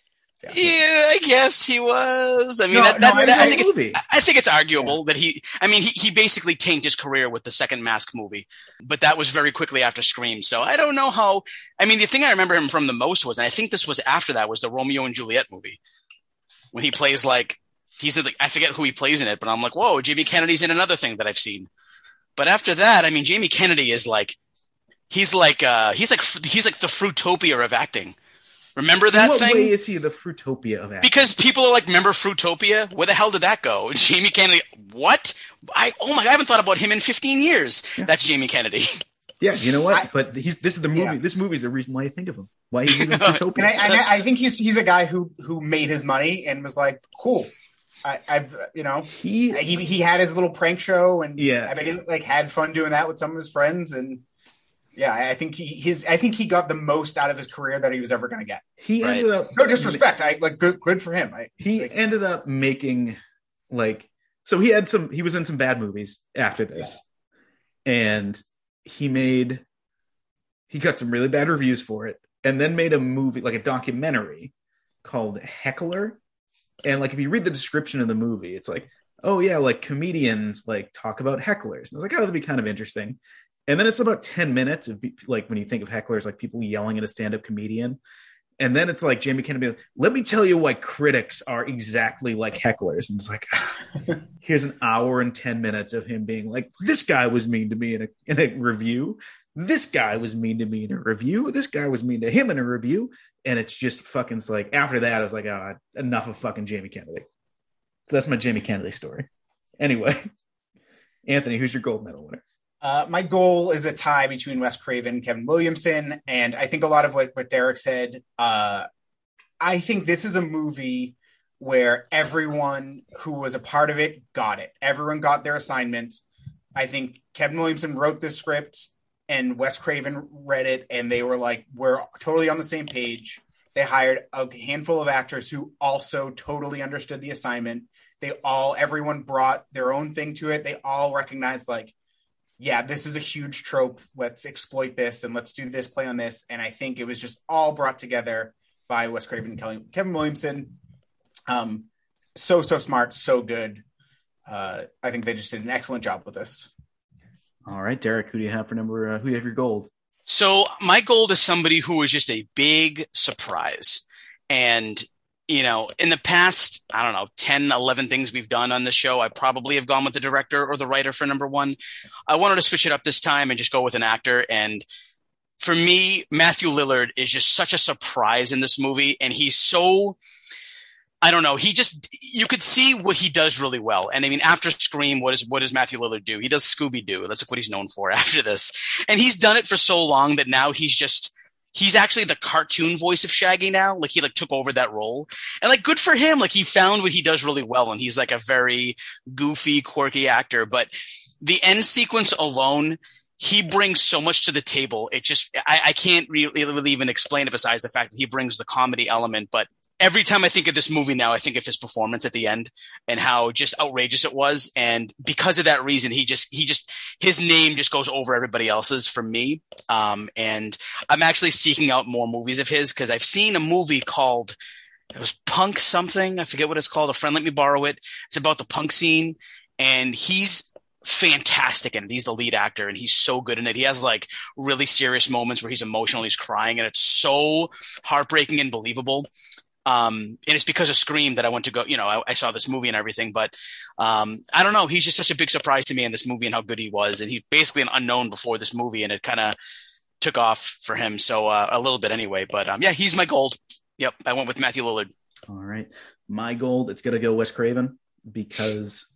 Yeah. Yeah, I guess he was. I mean, No, that, no, that, I that- I think it's. I think it's arguable that he, I mean, he, he basically tanked his career with the second Mask movie, but that was very quickly after Scream. So I don't know how, I mean, the thing I remember him from the most was, and I think this was after that, was the Romeo and Juliet movie when he plays like, he's in the, I forget who he plays in it, but I'm like, whoa, Jamie Kennedy's in another thing that I've seen. But after that, I mean, Jamie Kennedy is like, he's like, uh, he's like, he's like the Fruitopia of acting. Remember that In what thing? way is he the Fruitopia of acting? Because people are like, remember Fruitopia? Where the hell did that go? Jamie Kennedy. What? I oh my! God, I haven't thought about him in 15 years. That's Jamie Kennedy. yeah, you know what? I- but he's this is the movie. Yeah. This movie is the reason why you think of him. Why he's in and I, and I, I think he's he's a guy who who made his money and was like, cool. I, I've you know he he he had his little prank show and Yeah. I mean he, like had fun doing that with some of his friends and yeah I think he his I think he got the most out of his career that he was ever going to get. he Right. ended up No disrespect, I like good good for him. I, he like, ended up making like so he had some he was in some bad movies after this and he made he got some really bad reviews for it, and then made a movie like a documentary called Heckler. And like if you read the description of the movie, it's like, oh yeah, like comedians like talk about hecklers. And I was like, oh, that'd be kind of interesting. And then it's about 10 minutes of like when you think of hecklers, like people yelling at a stand-up comedian. And then it's like Jamie Kennedy, let me tell you why critics are exactly like hecklers. And it's like, here's an hour and 10 minutes of him being like, this guy was mean to me in a, in a review. This guy was mean to me in a review. This guy was mean to him in a review. And it's just fucking it's like, after that, I was like, oh, enough of fucking Jamie Kennedy. So that's my Jamie Kennedy story. Anyway, Anthony, who's your gold medal winner? Uh, my goal is a tie between Wes Craven and Kevin Williamson. And I think a lot of what, what Derek said, uh, I think this is a movie where everyone who was a part of it got it. Everyone got their assignment. I think Kevin Williamson wrote this script and Wes Craven read it and they were like, we're totally on the same page. They hired a handful of actors who also totally understood the assignment. They all, everyone brought their own thing to it. They all recognized, like, yeah, this is a huge trope. Let's exploit this and let's do this play on this. And I think it was just all brought together by Wes Craven and Kelly, Kevin Williamson. Um, so so smart, so good. Uh, I think they just did an excellent job with this. All right, Derek, who do you have for number? Uh, who do you have your gold? So my gold is somebody who was just a big surprise, and you know, in the past, I don't know, 10, 11 things we've done on the show, I probably have gone with the director or the writer for number one. I wanted to switch it up this time and just go with an actor. And for me, Matthew Lillard is just such a surprise in this movie. And he's so, I don't know, he just, you could see what he does really well. And I mean, after Scream, what, is, what does Matthew Lillard do? He does Scooby Doo. That's like what he's known for after this. And he's done it for so long that now he's just, he's actually the cartoon voice of Shaggy now. Like he like took over that role. And like good for him. Like he found what he does really well and he's like a very goofy, quirky actor. But the end sequence alone, he brings so much to the table. It just I, I can't really, really even explain it besides the fact that he brings the comedy element, but every time I think of this movie now, I think of his performance at the end and how just outrageous it was. And because of that reason, he just, he just, his name just goes over everybody else's for me. Um, and I'm actually seeking out more movies of his because I've seen a movie called, it was punk something. I forget what it's called. A friend let me borrow it. It's about the punk scene and he's fantastic and he's the lead actor and he's so good in it. He has like really serious moments where he's emotional, he's crying and it's so heartbreaking and believable. Um, and it's because of Scream that I went to go, you know, I, I saw this movie and everything, but, um, I don't know. He's just such a big surprise to me in this movie and how good he was. And he's basically an unknown before this movie and it kind of took off for him. So, uh, a little bit anyway, but, um, yeah, he's my gold. Yep. I went with Matthew Lillard. All right. My gold, it's to go Wes Craven because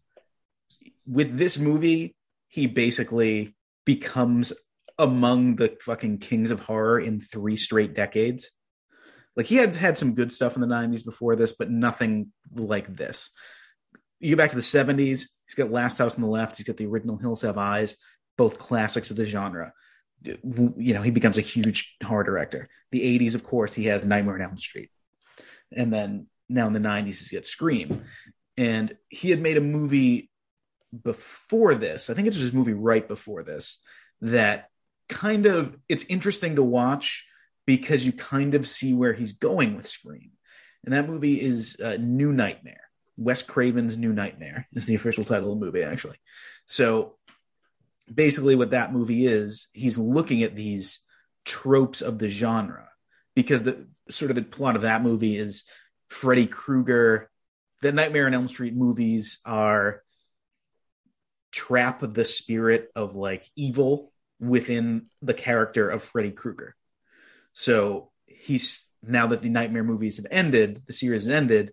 with this movie, he basically becomes among the fucking kings of horror in three straight decades. Like he had had some good stuff in the 90s before this, but nothing like this. You go back to the 70s, he's got Last House on the Left, he's got the original Hills Have Eyes, both classics of the genre. You know, he becomes a huge horror director. The 80s, of course, he has Nightmare on Elm Street. And then now in the 90s, he's got Scream. And he had made a movie before this, I think it's his movie right before this, that kind of it's interesting to watch because you kind of see where he's going with Scream. And that movie is uh, New Nightmare. Wes Craven's New Nightmare is the official title of the movie, actually. So basically, what that movie is, he's looking at these tropes of the genre because the sort of the plot of that movie is Freddy Krueger. The Nightmare on Elm Street movies are trap the spirit of like evil within the character of Freddy Krueger. So he's now that the Nightmare movies have ended, the series has ended,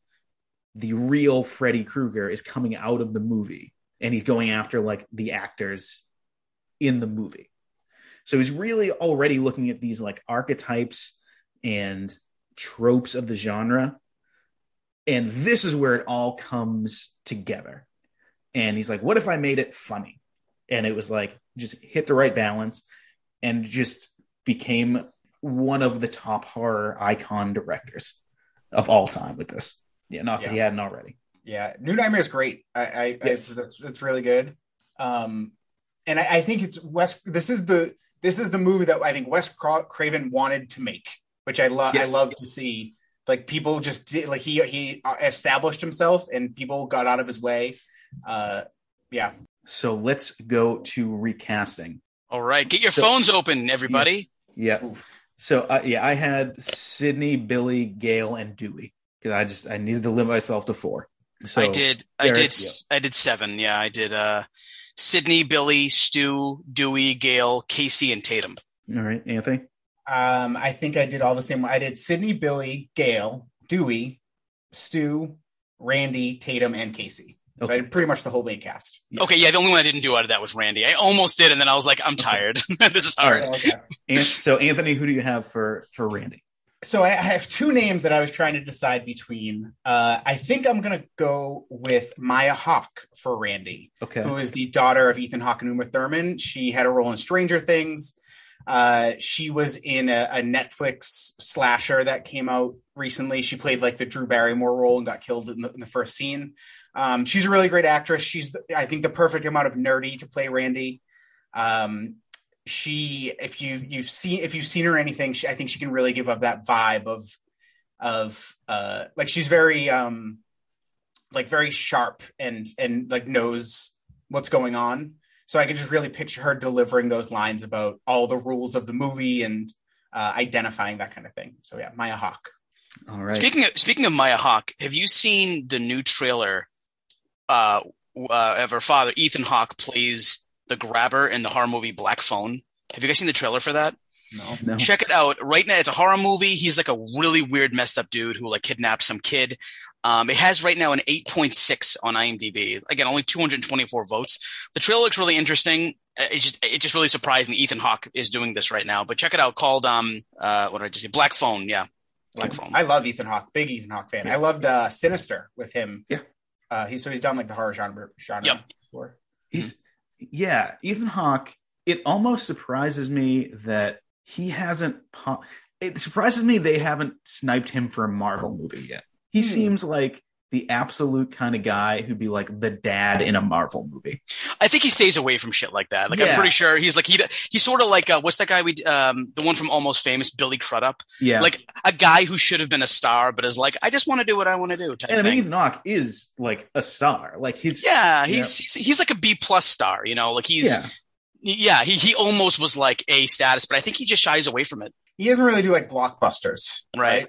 the real Freddy Krueger is coming out of the movie and he's going after like the actors in the movie. So he's really already looking at these like archetypes and tropes of the genre. And this is where it all comes together. And he's like, what if I made it funny? And it was like, just hit the right balance and just became one of the top horror icon directors of all time with this. Yeah, not yeah. that he hadn't already. Yeah, New Nightmare is great. I, I, yes. I it's, it's, really good. Um, and I, I think it's Wes. This is the this is the movie that I think Wes Cra- Craven wanted to make, which I love. Yes. I love to see. Like people just did, like he he established himself, and people got out of his way. Uh, yeah, So let's go to recasting. All right, get your So- phones open, everybody. Yeah. Oof. So uh, yeah, I had Sidney, Billy, Gale, and Dewey because I just I needed to limit myself to four. So I did. I Derek, did. I did seven. Yeah, I did. Uh, Sidney, Billy, Stu, Dewey, Gale, Casey, and Tatum. All right, Anthony. Um, I think I did all the same. I did Sidney, Billy, Gale, Dewey, Stu, Randy, Tatum, and Casey. So I Okay. did pretty much the whole main cast. Yeah. Okay, yeah, the only one I didn't do out of that was Randy. I almost did, and then I was like, I'm tired. this is All hard. right. Okay. An- so Anthony, who do you have for for Randy? So I I have two names that I was trying to decide between. Uh, I think I'm gonna go with Maya Hawke for Randy, Okay. who is the daughter of Ethan Hawke and Uma Thurman. She had a role in Stranger Things. Uh, she was in a, a Netflix slasher that came out recently. She played like the Drew Barrymore role and got killed in the, in the first scene. Um, she's a really great actress. She's, the, I think, the perfect amount of nerdy to play Randy. Um, she, if you you've seen if you've seen her anything, she, I think she can really give up that vibe of of uh, like she's very um, like very sharp and and like knows what's going on. So I can just really picture her delivering those lines about all the rules of the movie and uh, identifying that kind of thing. So yeah, Maya Hawke. All right. Speaking of speaking of Maya Hawke, have you seen the new trailer? Uh, uh, of her father, Ethan Hawke plays the grabber in the horror movie Black Phone. Have you guys seen the trailer for that? No. no. Check it out. Right now, it's a horror movie. He's like a really weird, messed up dude who like kidnaps some kid. Um, it has right now an 8.6 on IMDb. Again, only 224 votes. The trailer looks really interesting. Uh, It's just, it's just really surprising that Ethan Hawke is doing this right now. But check it out. Called um, uh, what did I just say? Black Phone. Yeah, Black Phone. I love Ethan Hawke, big Ethan Hawke fan. Yeah. I loved uh, Sinister with him. Yeah. Uh, he's so he's done like the horror genre genre Yep. before. He's yeah, Ethan Hawke. It almost surprises me that he hasn't. Po- it surprises me they haven't sniped him for a Marvel movie yet. He Hmm. seems like the absolute kind of guy who'd be like the dad in a Marvel movie. I think he stays away from shit like that. Like Yeah. I'm pretty sure he's like he he's sort of like uh, what's that guy we um the one from Almost Famous Billy Crudup Yeah, like a guy who should have been a star but is like I just want to do what I want to do type and I mean thing. Ethan Hawke is like a star. Like he's Yeah, he's, he's he's like a B plus star, you know, like he's yeah. yeah, he he almost was like A status, but I think he just shies away from it. He doesn't really do like blockbusters, Right.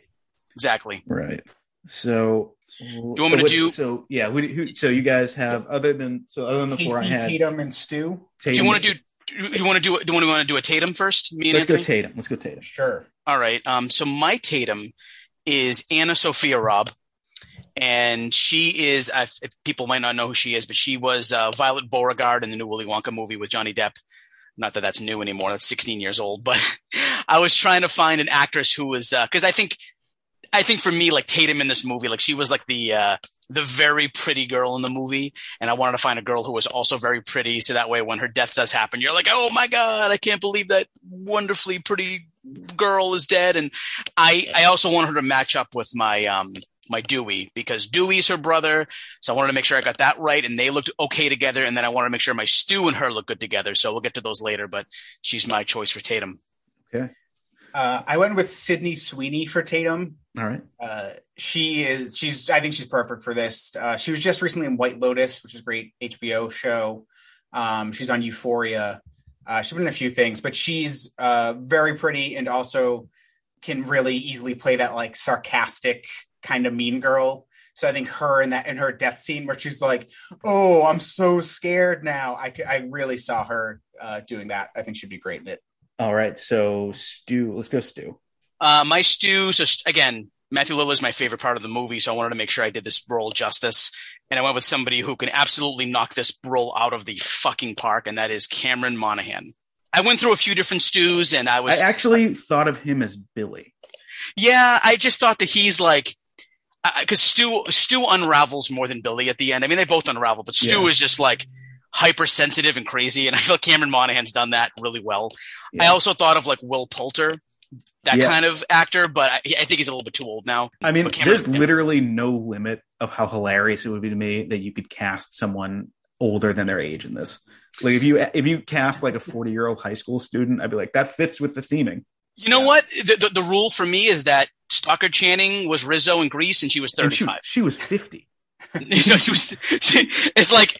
Exactly. Right. So Do you want me to what's- do- So yeah, who, who, so you guys have other than so other than the four I Casey, had. Tatum, and Stu. Do you want to do do you want to do do you want to do a Tatum first? Me and Let's go Tatum. Let's go Tatum. Sure. All right. Um, so my Tatum is AnnaSophia Robb. And she is, uh, if people might not know who she is, but she was uh, Violet Beauregarde in the new Willy Wonka movie with Johnny Depp. Not that that's new anymore. That's 16 years old. But I was trying to find an actress who was, because I think, I think for me, like Tatum in this movie, like she was like the uh, the very pretty girl in the movie, and I wanted to find a girl who was also very pretty, so that way when her death does happen, you're like, oh my god, I can't believe that wonderfully pretty girl is dead. And I I also wanted her to match up with my um my Dewey because Dewey's her brother, so I wanted to make sure I got that right, and they looked okay together. And then I wanted to make sure my Stu and her look good together. So we'll get to those later, but she's my choice for Tatum. Uh, I went with Sydney Sweeney for Tatum. All right. Uh, she is she's I think she's perfect for this. Uh, she was just recently in White Lotus, which is a great HBO show. Um, she's on Euphoria. Uh, she's been in a few things, but she's uh, very pretty and also can really easily play that like sarcastic kind of mean girl. So I think her in that in her death scene where she's like, "Oh, I'm so scared now." I I really saw her uh, doing that. I think she'd be great in it. All right. So Stu, let's go Stu. Uh, my Stu, so again, Matthew Lillard is my favorite part of the movie, so I wanted to make sure I did this role justice. And I went with somebody who can absolutely knock this role out of the fucking park, and that is Cameron Monaghan. I went through a few different Stus, and I was I actually thought of him as Billy. Yeah, I just thought that he's like, because Stu Stu unravels more than Billy at the end. I mean, they both unravel, but Stu Yeah. is just like hypersensitive and crazy, and I feel Cameron Monaghan's done that really well. I also thought of like Will Poulter, that Yeah. kind of actor, but I, I think he's a little bit too old now. I mean, there's literally no limit of how hilarious it would be to me that you could cast someone older than their age in this. Like if you if you cast like a 40 year old high school student, I'd be like, that fits with the theming. You know what? The, the, the rule for me is that Stockard Channing was Rizzo in Grease, and she was And she, 35. she was 50. so she was. She, it's like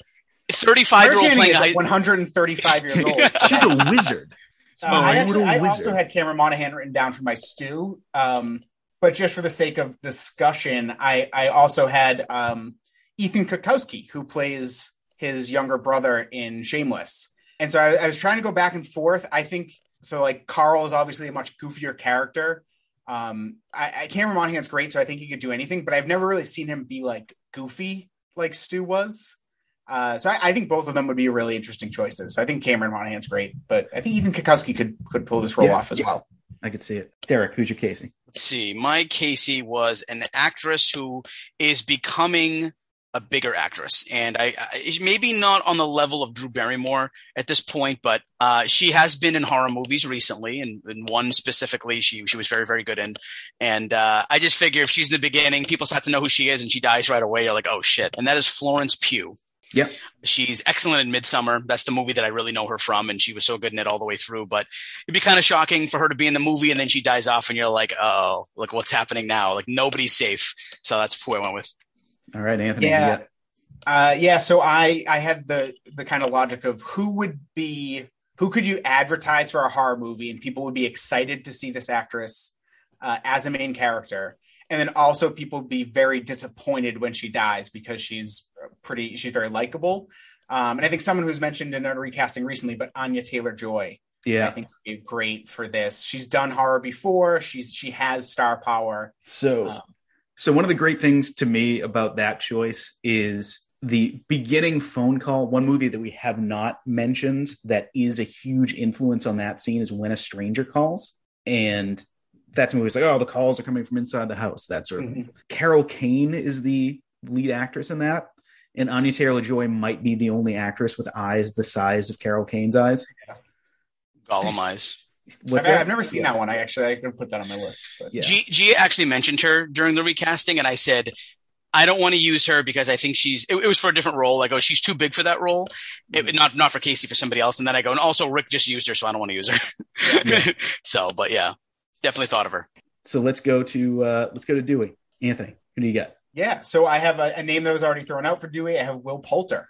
35 year old playing. is like high- 135 years old. She's a wizard. Uh, Oh, I, actually, little I wizard. also had Cameron Monaghan written down for my Stu, um, but just for the sake of discussion, I, I also had um, Ethan Cutkosky, who plays his younger brother in Shameless. And so I, I was trying to go back and forth. I think so. Like Carl is obviously a much goofier character. Um, I, I Cameron Monaghan's great, so I think he could do anything. But I've never really seen him be like goofy like Stu was. Uh, so I, I think both of them would be really interesting choices. I think Cameron Monaghan's great, but I think even Cutkosky could could pull this role Yeah, off as yeah. well. I could see it. Derek, who's your Casey? Let's see. My Casey was an actress who is becoming a bigger actress, and I, I maybe not on the level of Drew Barrymore at this point, but uh, she has been in horror movies recently, and, and one specifically she she was very very good in. And uh, I just figure if she's in the beginning, people start to know who she is, and she dies right away. You're like, oh shit! And that is Florence Pugh. Yep. She's excellent in Midsommar. That's the movie that I really know her from, and she was so good in it all the way through. But it'd be kind of shocking for her to be in the movie and then she dies off, and you're like, oh, look what's happening now. Like nobody's safe. So that's who I went with. All right, Anthony. Yeah. Uh, yeah, so I I had the the kind of logic of who would be who could you advertise for a horror movie and people would be excited to see this actress uh, as a main character, and then also people would be very disappointed when she dies because she's pretty she's very likable. Um, and I think someone who's mentioned in a recasting recently, but Anya Taylor Joy, Yeah, I think would be great for this. She's done horror before. She's she has star power. So, Um, so one of the great things to me about that choice is the beginning phone call. One movie that we have not mentioned that is a huge influence on that scene is When a Stranger Calls, and that's movie's like, oh, the calls are coming from inside the house. That sort of. Mhm. Carol Kane is the lead actress in that, and Anya Taylor Joy might be the only actress with eyes the size of Carol Kane's eyes. Gollum eyes. I've. I've never seen Yeah. that one. I actually I can put that on my list. But. Yeah. G, G actually mentioned her during the recasting, and I said, I don't want to use her because I think she's. It, it was for a different role. I go, she's too big for that role. It, not not for Casey, for somebody else. And then I go, and also Rick just used her, so I don't want to use her. so, but yeah, definitely thought of her. So let's go to uh let's go to Dewey. Anthony, who do you got? Yeah, so I have a, a name that was already thrown out for Dewey. I have Will Poulter.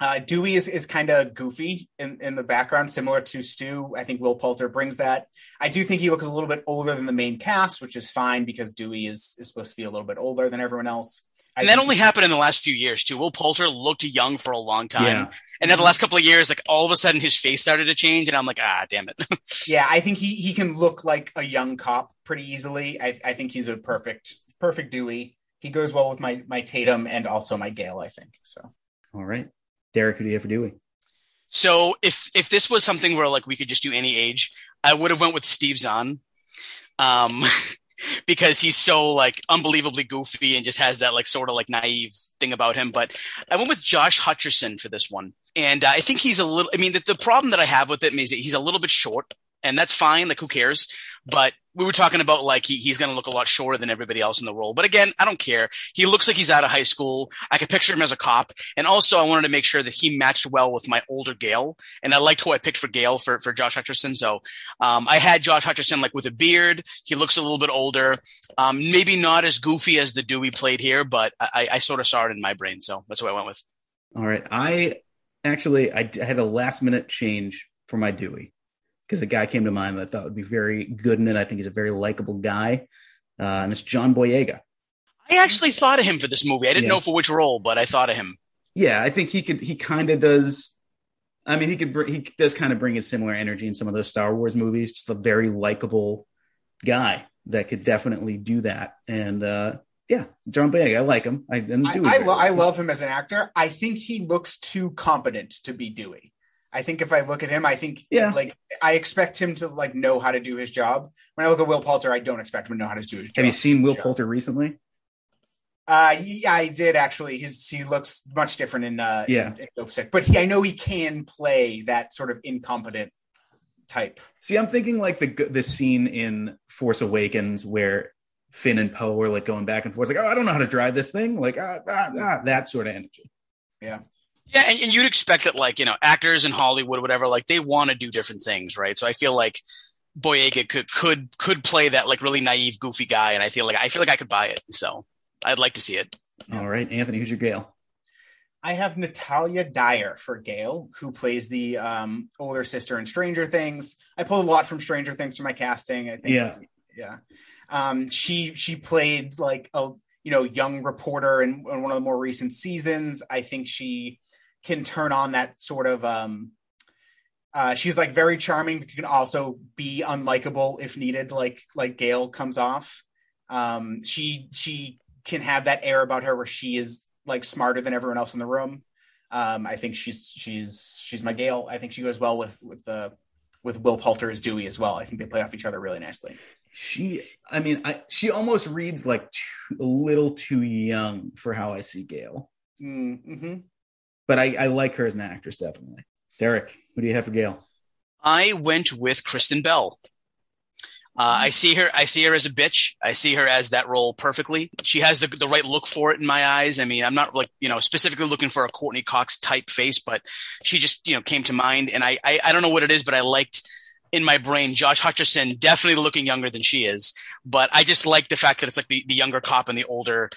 Uh, Dewey is, is kind of goofy in, in the background, similar to Stu. I think Will Poulter brings that. I do think he looks a little bit older than the main cast, which is fine because Dewey is, is supposed to be a little bit older than everyone else. I And that only happened in the last few years too. Will Poulter looked young for a long time, Yeah. and then the last couple of years, like all of a sudden, his face started to change, and I'm like, ah, damn it. Yeah, I think he, he can look like a young cop pretty easily. I, I think he's a perfect perfect Dewey. He goes well with my my Tatum and also my Gale. I think so. All right. Derek, who do you have for Dewey? So if if this was something where like we could just do any age, I would have went with Steve Zahn, um, because he's so like unbelievably goofy and just has that like sort of like naive thing about him. But I went with Josh Hutcherson for this one, and uh, I think he's a little. I mean, the, the problem that I have with him is that he's a little bit short, and that's fine. Like who cares? But we were talking about like he, he's going to look a lot shorter than everybody else in the role. But again, I don't care. He looks like he's out of high school. I could picture him as a cop. And also I wanted to make sure that he matched well with my older Gale. And I liked who I picked for Gale for, for Josh Hutcherson. So, um, I had Josh Hutcherson like with a beard. He looks a little bit older. Um, maybe not as goofy as the Dewey played here, but I, I sort of saw it in my brain. So that's what I went with. All right. I actually I, I had a last minute change for my Dewey because a guy came to mind that I thought would be very good in it. I think he's a very likable guy, uh, and it's John Boyega. I actually thought of him for this movie. I didn't Yeah. know for which role, but I thought of him. Yeah, I think he could. He kind of does. I mean, he could. br- He does kind of bring a similar energy in some of those Star Wars movies. Just a very likable guy that could definitely do that. And uh, yeah, John Boyega, I like him. I, and I, I, lo- I love him as an actor. I think he looks too competent to be Dewey. I think if I look at him, I think Yeah. like I expect him to like know how to do his job. When I look at Will Poulter, I don't expect him to know how to do his job. Have you seen Will Yeah. Poulter recently? Uh, yeah, I did actually. He's he looks much different in uh Yeah. in, in Dopesick, but he I know he can play that sort of incompetent type. See, I'm thinking like the the scene in Force Awakens where Finn and Poe are like going back and forth, like, oh, I don't know how to drive this thing, like ah, ah, ah, that sort of energy. Yeah. Yeah, and, and you'd expect that, like you know, actors in Hollywood, whatever, like they want to do different things, right? So I feel like Boyega could could could play that like really naive, goofy guy, and I feel like I feel like I could buy it. So I'd like to see it. All right, Anthony, who's your Gale? I have Natalia Dyer for Gale, who plays the um, older sister in Stranger Things. I pulled a lot from Stranger Things for my casting. I think, Yeah. yeah. Um, she she played like a you know young reporter in, in one of the more recent seasons. I think she can turn on that sort of. Um, uh, she's like very charming, but can also be unlikable if needed. Like like Gale comes off. Um, she she can have that air about her where she is like smarter than everyone else in the room. Um, I think she's she's she's my Gale. I think she goes well with with the with Will Poulter as Dewey as well. I think they play off each other really nicely. She, I mean, I, she almost reads like too, a little too young for how I see Gale, Mm-hmm. But I, I like her as an actress definitely. Derek, what do you have for Gale? I went with Kristen Bell. Uh, I see her. I see her as a bitch. I see her as that role perfectly. She has the the right look for it in my eyes. I mean, I'm not like you know specifically looking for a Courteney Cox type face, but she just you know came to mind, and I I, I don't know what it is, but I liked in my brain Josh Hutcherson definitely looking younger than she is, but I just like the fact that it's like the the younger cop and the older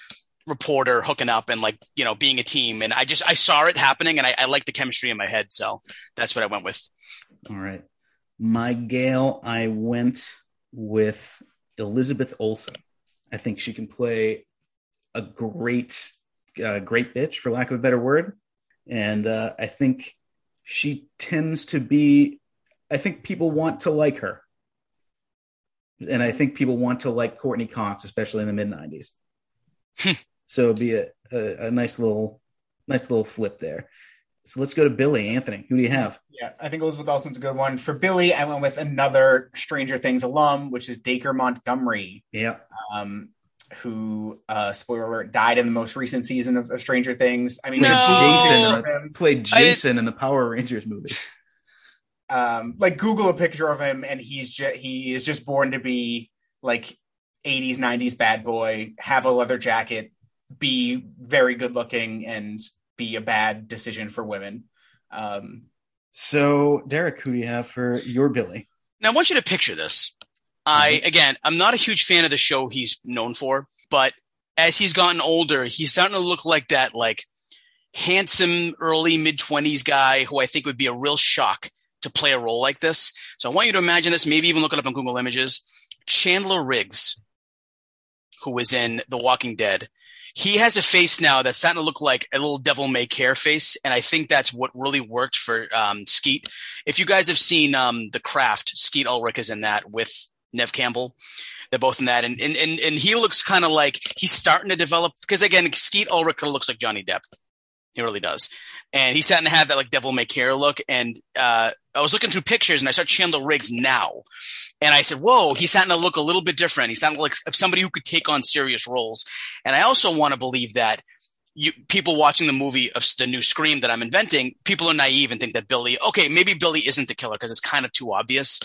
reporter hooking up and like you know being a team, and I just I saw it happening, and I, I like the chemistry in my head, so that's what I went with. All right, my Gale, I went with Elizabeth Olsen. I think she can play a great, uh, great bitch, for lack of a better word, and uh, I think she tends to be. I think people want to like her, and I think people want to like Courteney Cox, especially in the mid '90s. so it'd be a, a, a nice little, nice little flip there. So let's go to Billy Anthony. Who do you have? Yeah, I think Elizabeth Olsen's a good one. For Billy, I went with another Stranger Things alum, which is Dacre Montgomery, Yeah, um, who, uh, spoiler alert, died in the most recent season of, of Stranger Things. I mean, No. Jason Google in played I Jason in the Power Rangers movie. um, like Google a picture of him, and he's just he is just born to be like 80s, 90s bad boy, have a leather jacket, be very good looking, and be a bad decision for women. Um, So, Derek, who do you have for your Billy? Now, I want you to picture this. I, again, I'm not a huge fan of the show he's known for, but as he's gotten older, he's starting to look like that, like handsome early mid 20s guy who I think would be a real shock to play a role like this. So I want you to imagine this, maybe even look it up on Google Images. Chandler Riggs, who was in The Walking Dead. He has a face now that's starting to look like a little devil may care face. And I think that's what really worked for um, Skeet. If you guys have seen um, The Craft, Skeet Ulrich is in that with Neve Campbell. They're both in that. And, and, and, and he looks kind of like he's starting to develop because again, Skeet Ulrich looks like Johnny Depp. He really does. And he sat and had that like devil may care look. And uh, I was looking through pictures and I saw Chandler Riggs now. And I said, whoa, he's starting to look a little bit different. He's starting like somebody who could take on serious roles. And I also want to believe that you people watching the movie of the new Scream that I'm inventing, people are naive and think that Billy, okay, maybe Billy isn't the killer because it's kind of too obvious.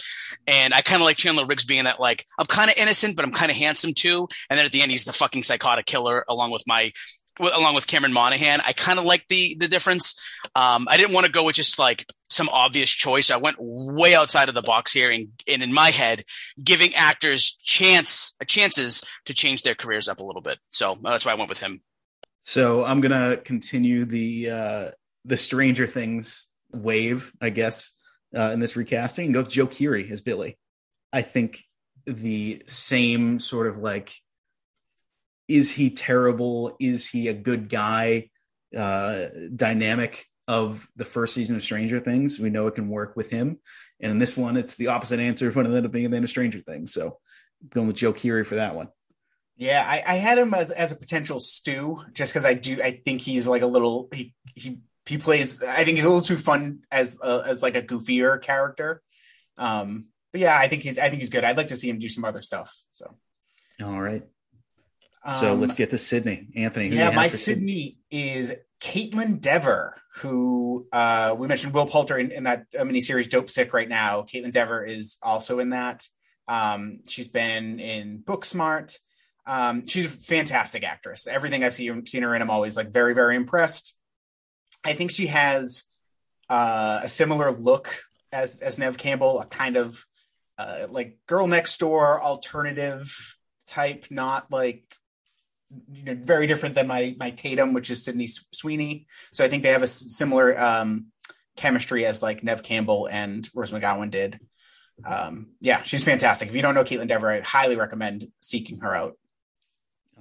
And I kind of like Chandler Riggs being that like I'm kind of innocent, but I'm kind of handsome too. And then at the end, he's the fucking psychotic killer along with my along with Cameron Monaghan. I kind of like the the difference. Um, I didn't want to go with just like some obvious choice. I went way outside of the box here, and, and in my head, giving actors chance chances to change their careers up a little bit. So that's why I went with him. So I'm gonna continue the uh, the Stranger Things wave, I guess, uh, in this recasting, go with Joe Keery as Billy. I think the same sort of like, is he terrible? Is he a good guy? Uh, dynamic of the first season of Stranger Things. We know it can work with him, and in this one, it's the opposite answer of what ended up being the end of Stranger Things. So, going with Joe Keery for that one. yeah, I, I had him as as a potential Stu just because I do I think he's like a little he he he plays I think he's a little too fun as uh, as like a goofier character. Um, but yeah, I think he's I think he's good. I'd like to see him do some other stuff. So All right. So um, let's get to Sidney. Anthony, who yeah, my for Sidney is Kaitlyn Dever, who uh, we mentioned Will Poulter in, in that uh, miniseries Dopesick right now. Kaitlyn Dever is also in that. Um, she's been in Booksmart. Um, she's a fantastic actress. Everything I've seen, seen her in, I'm always like very, very impressed. I think she has uh, a similar look as as Neve Campbell, a kind of uh, like girl next door alternative type, not like you know very different than my my Tatum, which is Sydney Sweeney. So I think they have a similar um, chemistry as like Neve Campbell and Rose McGowan did. Um, yeah, she's fantastic. If you don't know Kaitlyn Dever, I highly recommend seeking her out.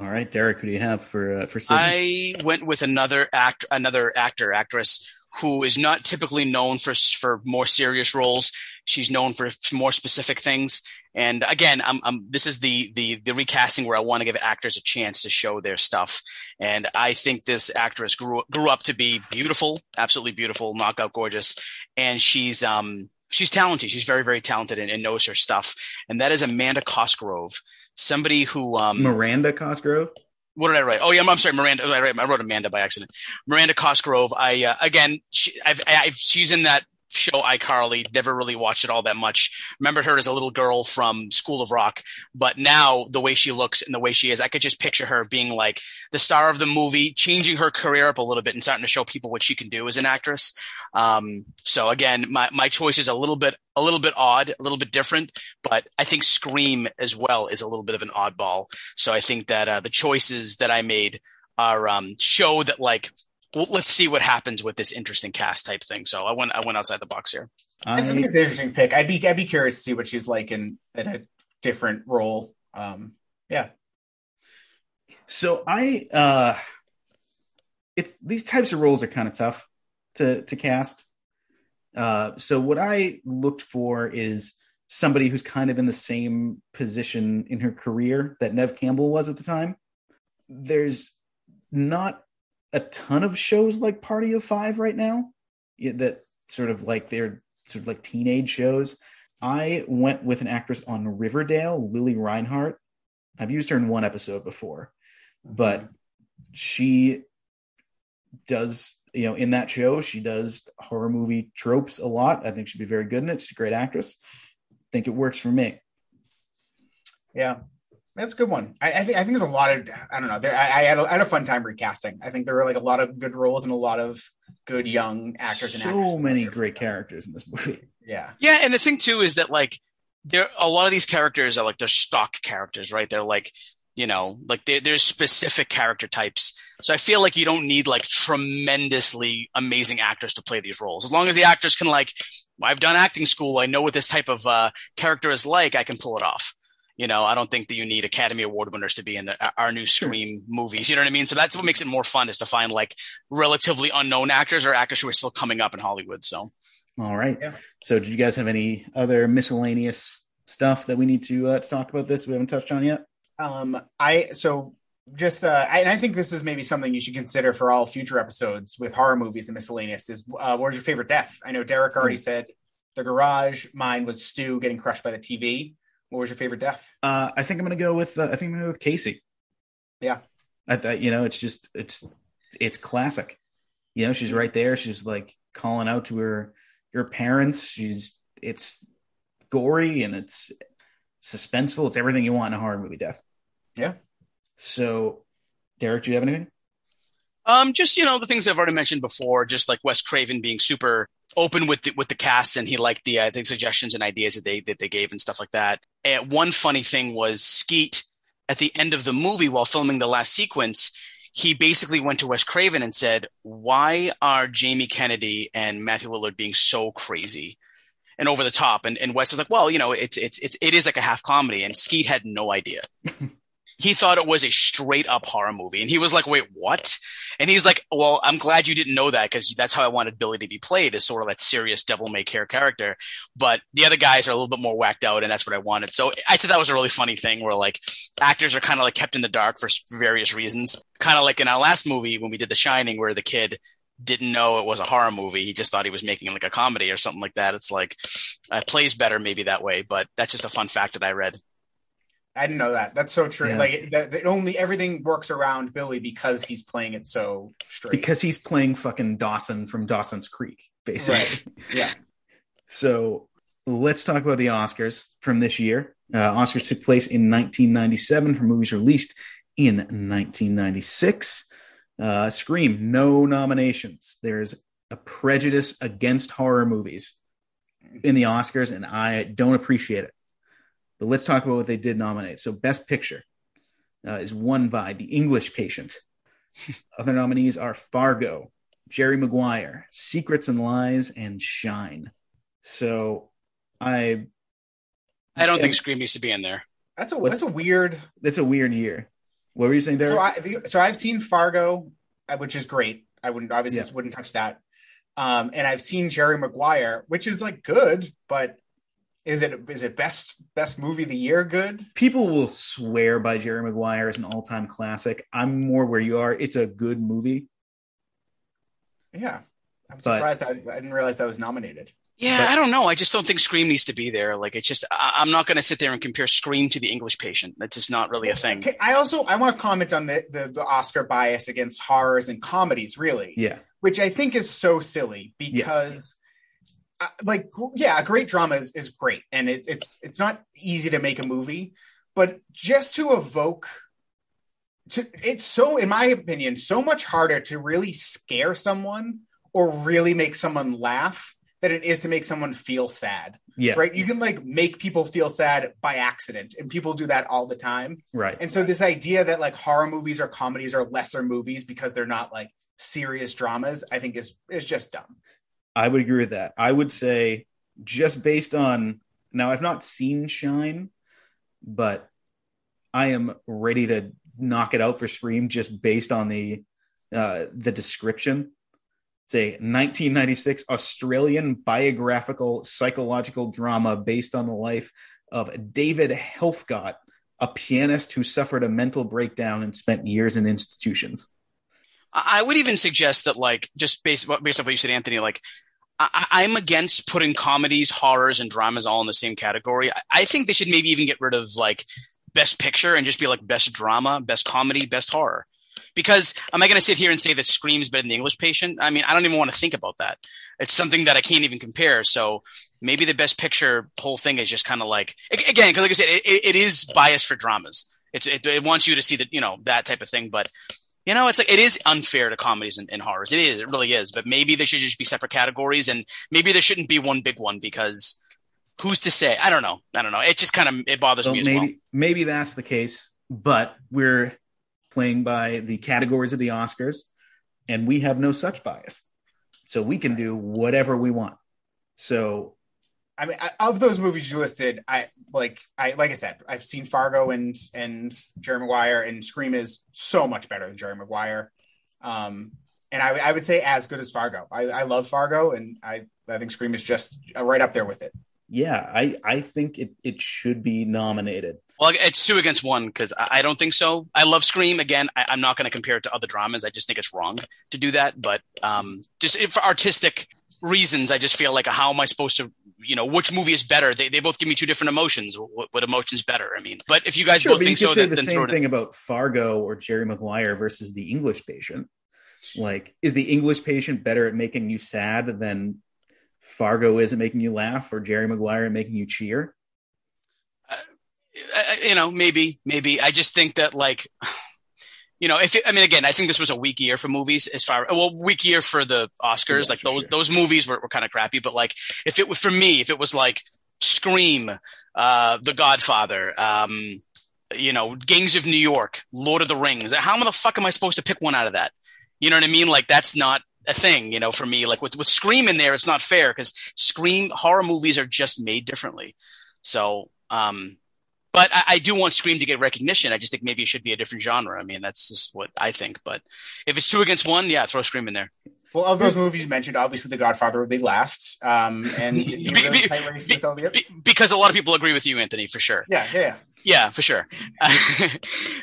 All right, Derek, who do you have for uh, for Sidney? I went with another act, another actor, actress who is not typically known for for more serious roles. She's known for more specific things. And again, I'm, I'm, this is the the the recasting where I want to give actors a chance to show their stuff. And I think this actress grew grew up to be beautiful, absolutely beautiful, knockout gorgeous, and she's um she's talented. She's very very talented and, and knows her stuff. And that is Amanda Cosgrove, somebody who um Miranda Cosgrove what did I write? Oh yeah, I'm sorry, Miranda. I, wrote, Amanda by accident. Miranda Cosgrove. I uh, again, she, I've, I've, she's in that show iCarly. Never really watched it all that much. Remembered her as a little girl from School of Rock, but now the way she looks and the way she is, I could just picture her being like the star of the movie, changing her career up a little bit and starting to show people what she can do as an actress. Um, so again, my my choice is a little bit a little bit odd, a little bit different, but I think Scream as well is a little bit of an oddball. So I think that uh, the choices that I made are um, show that like well, let's see what happens with this interesting cast type thing. So I went I went outside the box here. I, I think it's an interesting pick. I'd be I'd be curious to see what she's like in, in a different role. Um, yeah. So I uh it's these types of roles are kind of tough to to cast. Uh so what I looked for is somebody who's kind of in the same position in her career that Neve Campbell was at the time. There's not a ton of shows like Party of Five right now that sort of like they're sort of like teenage shows. I went with an actress on Riverdale, Lili Reinhart. I've used her in one episode before, but she does, you know, in that show, she does horror movie tropes a lot. I think she'd be very good in it. She's a great actress. I think it works for me. Yeah. That's a good one. I, I think I think there's a lot of I don't know. There, I, I, had a, I had a fun time recasting. I think there were like a lot of good roles and a lot of good young actors. So and actors many great characters in this movie. Yeah, yeah, and the thing too is that like there a lot of these characters are like they're stock characters, right? They're like you know like there's specific character types. So I feel like you don't need like tremendously amazing actors to play these roles. As long as the actors can like, I've done acting school. I know what this type of uh, character is like. I can pull it off. You know, I don't think that you need Academy Award winners to be in the, our new Scream sure. movies. You know what I mean? So that's what makes it more fun is to find like relatively unknown actors or actors who are still coming up in Hollywood. So, all right. Yeah. So, do you guys have any other miscellaneous stuff that we need to, uh, to talk about this we haven't touched on yet? Um, I so just uh, I, and I think this is maybe something you should consider for all future episodes with horror movies and miscellaneous. Is uh, what was your favorite death? I know Derek already mm-hmm. said the garage. Mine was Stu getting crushed by the TV. What was your favorite death? Uh, I think I'm going to go with uh, I think I'm going to go with Casey. Yeah, I thought you know it's just it's it's classic. You know, she's right there. She's like calling out to her her parents. She's it's gory and it's suspenseful. It's everything you want in a horror movie. Death. Yeah. So, Derek, do you have anything? Um, just you know the things I've already mentioned before, just like Wes Craven being super open with the, with the cast and he liked the, uh, the suggestions and ideas that they that they gave and stuff like that. And one funny thing was Skeet at the end of the movie while filming the last sequence, he basically went to Wes Craven and said, "Why are Jamie Kennedy and Matthew Lillard being so crazy?" And over the top, and, and Wes is like, well, you know, it's it's it's it is like a half comedy, and Skeet had no idea. he thought it was a straight up horror movie. And he was like, wait, what? And he's like, well, I'm glad you didn't know that because that's how I wanted Billy to be played as sort of that serious devil may care character. But the other guys are a little bit more whacked out and that's what I wanted. So I thought that was a really funny thing where like actors are kind of like kept in the dark for various reasons. Kind of like in our last movie when we did The Shining where the kid didn't know it was a horror movie. He just thought he was making like a comedy or something like that. It's like, uh, it plays better maybe that way, but that's just a fun fact that I read. I didn't know that. That's so true. Yeah. Like that, only everything works around Billy because he's playing it so straight. Because he's playing fucking Dawson from Dawson's Creek, basically. Right. Yeah. so let's talk about the Oscars from this year. Uh, Oscars took place in 1997 for movies released in 1996. Uh, Scream, no nominations. There's a prejudice against horror movies in the Oscars, and I don't appreciate it. But let's talk about what they did nominate. So, Best Picture uh, is won by The English Patient. Other nominees are Fargo, Jerry Maguire, Secrets and Lies, and Shine. So, I I don't think Scream needs to be in there. That's a What- that's a weird. that's a weird year. What were you saying, Derek? So I the, so I've seen Fargo, uh, which is great. I wouldn't obviously Yeah. wouldn't touch that. Um, and I've seen Jerry Maguire, which is like good, but is it is it best best movie of the year? Good. People will swear by Jerry Maguire as an all-time classic. I'm more where you are. It's a good movie. Yeah, I'm But- surprised that I didn't realize that was nominated. Yeah, But- I don't know. I just don't think Scream needs to be there. Like, it's just, I, I'm not going to sit there and compare Scream to the English patient. That's just not really a thing. I also I want to comment on the, the the Oscar bias against horrors and comedies, really. Yeah. which I think is so silly because, uh, like, yeah, a great drama is, is great, and it's it's it's not easy to make a movie, but just to evoke, to it's so, in my opinion, so much harder to really scare someone or really make someone laugh than it is to make someone feel sad. Yeah. Right? You can like make people feel sad by accident, and people do that all the time. Right. And so this idea that like horror movies or comedies are lesser movies because they're not like serious dramas, I think is is just dumb. I would agree with that. I would say just based on now I've not seen Shine, but I am ready to knock it out for Scream just based on the uh the description. It's a 1996 Australian biographical psychological drama based on the life of David Helfgott, a pianist who suffered a mental breakdown and spent years in institutions. I would even suggest that, like, just based based off what you said, Anthony, like, I, I'm against putting comedies, horrors, and dramas all in the same category. I, I think they should maybe even get rid of like best picture and just be like best drama, best comedy, best horror. Because am I going to sit here and say that Scream's better than the English Patient? I mean, I don't even want to think about that. It's something that I can't even compare. So maybe the best picture whole thing is just kind of like again, because like I said, it, it- it is biased for dramas. It's, it, it wants you to see that you know that type of thing, but you know, it's like it is unfair to comedies and, and horrors. It is, it really is. But maybe there should just be separate categories, and maybe there shouldn't be one big one because who's to say? I don't know. I don't know. It just kind of it bothers So me as maybe well. maybe that's the case, but we're playing by the categories of the Oscars, and we have no such bias, so we can do whatever we want. So I mean, I, of those movies you listed, I like I like I said, I've seen Fargo and and Jerry Maguire, and Scream is so much better than Jerry Maguire. Um, and I, I would say as good as Fargo. I, I love Fargo, and I I think Scream is just uh, right up there with it. yeah, I I think it it should be nominated. Well, it's two against one because I, I don't think so. I love Scream. Again, I, I'm not going to compare it to other dramas. I just think it's wrong to do that. But um, just if for artistic reasons, I just feel like how am I supposed to, you know, which movie is better? They, they both give me two different emotions. What, what emotion's better? I mean, but if you guys Sure, both think so, then, the then throw same it in. thing about Fargo or Jerry Maguire versus the English Patient. Like, is the English Patient better at making you sad than Fargo is at making you laugh, or Jerry Maguire at making you cheer? Uh, I- you know, maybe, maybe. I just think that like, you know, if it, I mean, again, I think this was a weak year for movies as far, well, weak year for the Oscars. Yeah, like those, sure. those movies were, were kind of crappy, but like if it was for me, if it was like Scream, uh, The Godfather, um, you know, Gangs of New York, Lord of the Rings, how the fuck am I supposed to pick one out of that? You know what I mean? Like that's not a thing, you know, for me. Like with, with Scream in there, it's not fair because Scream horror movies are just made differently. So, um, but I, I do want Scream to get recognition. I just think maybe it should be a different genre. I mean, that's just what I think. But if it's two against one, yeah, throw Scream in there. Well, of those movies you mentioned, obviously The Godfather would be last. Um, and Be- really be- be- with all the Be- because a lot of people agree with you, Anthony, for sure. yeah, yeah, yeah. Yeah, for sure.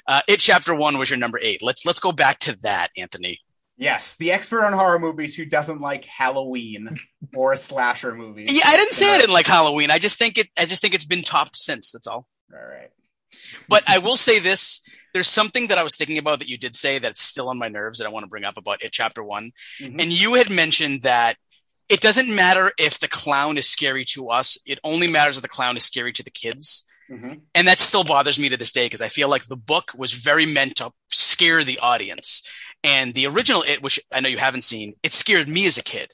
uh, it chapter one was your number eight. Let's let's go back to that, Anthony. Yes, the expert on horror movies who doesn't like Halloween or slasher movies. Yeah, I didn't say I didn't like Halloween. I just think it. I just think it's been topped since. That's all. All right. But I will say this: there's something that I was thinking about that you did say that's still on my nerves that I want to bring up about it. Chapter one, Mhm. and you had mentioned that it doesn't matter if the clown is scary to us; it only matters if the clown is scary to the kids. Mhm. And that still bothers me to this day because I feel like the book was very meant to scare the audience. And the original It, which I know you haven't seen, it scared me as a kid.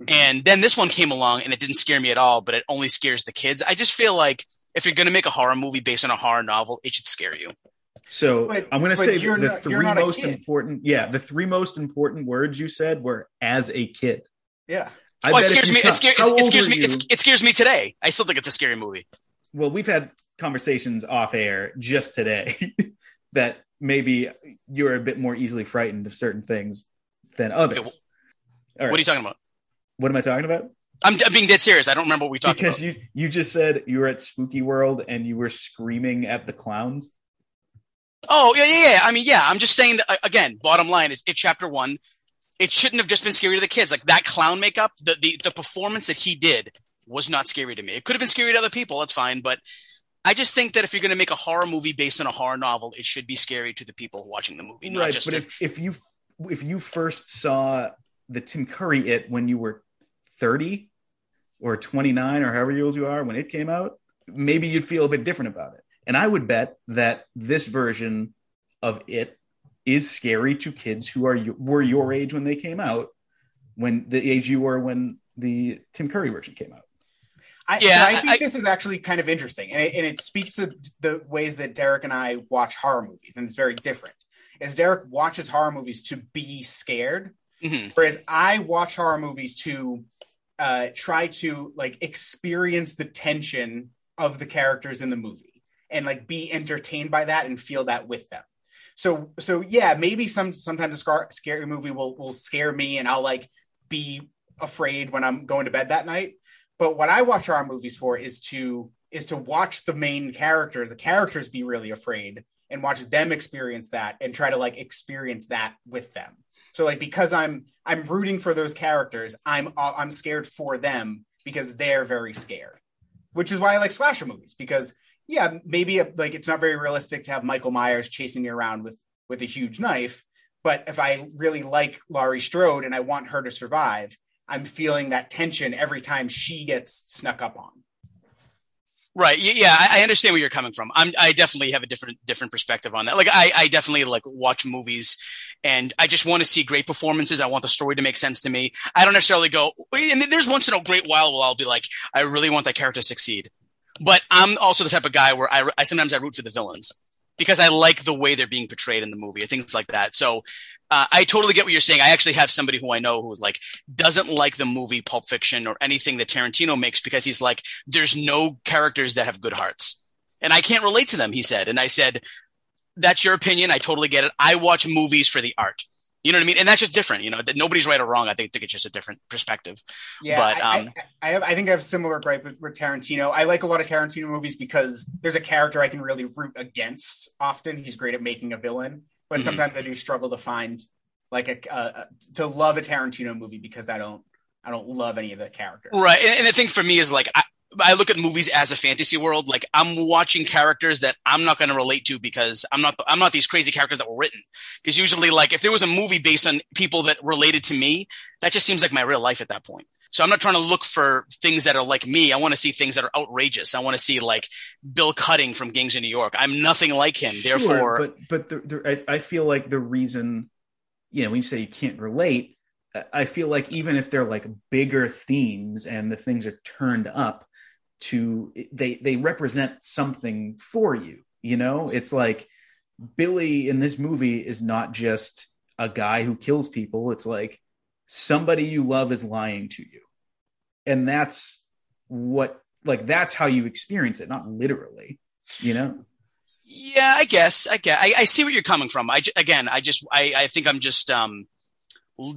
Mhm. And then this one came along and it didn't scare me at all, but it only scares the kids. I just feel like if you're going to make a horror movie based on a horror novel, it should scare you. So But- I'm going to say the not- three you're not a most important, yeah, the three most important words you said were "as a kid." Yeah. I well, it scares me. ta- It, scares, how it scares me. It's, it scares me today. I still think it's a scary movie. well, we've had conversations off air just today that maybe you're a bit more easily frightened of certain things than others. Okay, All right. What are you talking about? what am I talking about? I'm, I'm being dead serious. I don't remember what we talked Because about. you you just said you were at Spooky World and you were screaming at the clowns. Oh yeah, yeah, yeah. I mean, yeah. I'm just saying that uh, again. Bottom line is, it chapter one. It shouldn't have just been scary to the kids. Like that clown makeup, the the, the performance that he did was not scary to me. It could have been scary to other people. That's fine, but I just think that if you're going to make a horror movie based on a horror novel, it should be scary to the people watching the movie, not right, just but to, if, if you if you first saw the Tim Curry it when you were 30 or 29 or however old you are when it came out, maybe you'd feel a bit different about it. And I would bet that this version of it is scary to kids who are were your age when they came out, when the age you were when the Tim Curry version came out. I, Yeah, so I think I- this is actually kind of interesting, and it, and it speaks to the ways that Derek and I watch horror movies, and it's very different. Is Derek watches horror movies to be scared, Mhm. whereas I watch horror movies to uh, try to like experience the tension of the characters in the movie and like be entertained by that and feel that with them. So so yeah, maybe some sometimes a scar- scary movie will will scare me and I'll like be afraid when I'm going to bed that night. But what I watch horror movies for is to is to watch the main characters, the characters be really afraid and watch them experience that and try to like experience that with them. So like because I'm I'm rooting for those characters, I'm uh, I'm scared for them because they're very scared. Which is why I like slasher movies because yeah, maybe like it's not very realistic to have Michael Myers chasing me around with with a huge knife, but if I really like Laurie Strode and I want her to survive, I'm feeling that tension every time she gets snuck up on. Right. Yeah, I understand where you're coming from. I'm, I definitely have a different, different perspective on that. Like, I, I definitely like watch movies and I just want to see great performances. I want the story to make sense to me. I don't necessarily go, and there's once in a great while where I'll be like, I really want that character to succeed. But I'm also the type of guy where I, I sometimes I root for the villains because I like the way they're being portrayed in the movie and things like that. So, uh, I totally get what you're saying. I actually have somebody who I know who's like doesn't like the movie Pulp Fiction or anything that Tarantino makes because he's like, there's no characters that have good hearts. And I can't relate to them, he said. And I said, that's your opinion. I totally get it. I watch movies for the art. You know what I mean? And that's just different. You know, that nobody's right or wrong. I think, think it's just a different perspective. Yeah, But, I, um, I, I have. I think I have similar gripe with, with Tarantino. I like a lot of Tarantino movies because there's a character I can really root against. Often, he's great at making a villain, but Mhm. sometimes I do struggle to find like a uh, to love a Tarantino movie because I don't I don't love any of the characters. Right. And, and the thing for me is like, I, I look at movies as a fantasy world. Like I'm watching characters that I'm not going to relate to because I'm not, I'm not these crazy characters that were written. Because usually like if there was a movie based on people that related to me, that just seems like my real life at that point. So I'm not trying to look for things that are like me. I want to see things that are outrageous. I want to see like Bill Cutting from Gangs of New York. I'm nothing like him. Sure, Therefore, but but the, the, I, I feel like the reason, you know, when you say you can't relate, I- I feel like even if they're like bigger themes and the things are turned up to they they represent something for you. You know, it's like Billy in this movie is not just a guy who kills people. It's like somebody you love is lying to you, and that's what like that's how you experience it, not literally. You know. Yeah, I guess. I get. I, I see what you're coming from. I again, I just, I, I think I'm just um,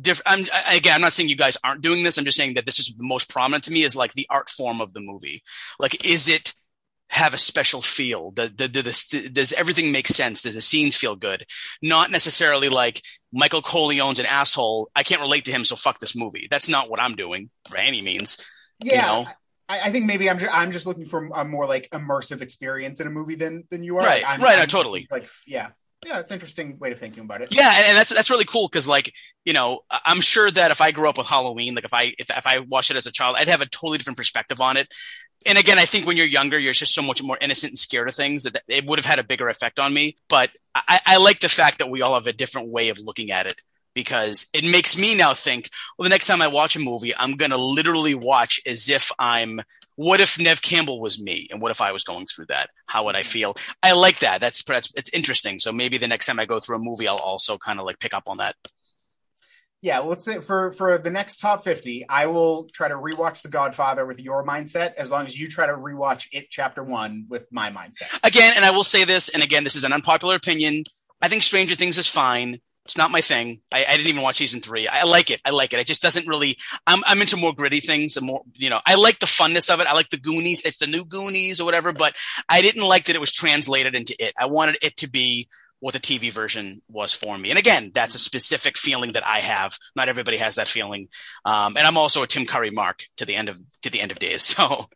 different. I'm again, I'm not saying you guys aren't doing this. I'm just saying that this is the most prominent to me is like the art form of the movie. Like, is it have a special feel? Does, does, does everything make sense? Does the scenes feel good? Not necessarily like Michael Corleone's an asshole. I can't relate to him, so fuck this movie. That's not what I'm doing by any means. Yeah, You know? I, I think maybe I'm just I'm just looking for a more like immersive experience in a movie than than you are. Right, I'm, right, I'm- totally. Like yeah, yeah, it's an interesting way of thinking about it. Yeah, and, that's that's really cool because like you know I'm sure that if I grew up with Halloween, like if I if if I watched it as a child, I'd have a totally different perspective on it. And again, I think when you're younger, you're just so much more innocent and scared of things that it would have had a bigger effect on me. But I, I like the fact that we all have a different way of looking at it. Because it makes me now think, well, the next time I watch a movie, I'm going to literally watch as if I'm, what if Neve Campbell was me? And what if I was going through that? How would I mm-hmm. feel? I like that. That's, that's, it's interesting. So maybe the next time I go through a movie, I'll also kind of like pick up on that. Yeah, well, let's say for for the next top fifty, I will try to rewatch The Godfather with your mindset, as long as you try to rewatch it Chapter One with my mindset. Again, and I will say this, and again, this is an unpopular opinion. I think Stranger Things is fine. It's not my thing. I, I didn't even watch season three. I like it. I like it. It just doesn't really. I'm I'm into more gritty things and more. You know, I like the funness of it. I like the Goonies. It's the new Goonies or whatever. But I didn't like that it was translated into it. I wanted it to be what the TV version was for me. And again, that's a specific feeling that I have. Not everybody has that feeling. Um, and I'm also a Tim Curry mark to the end of to the end of days. So,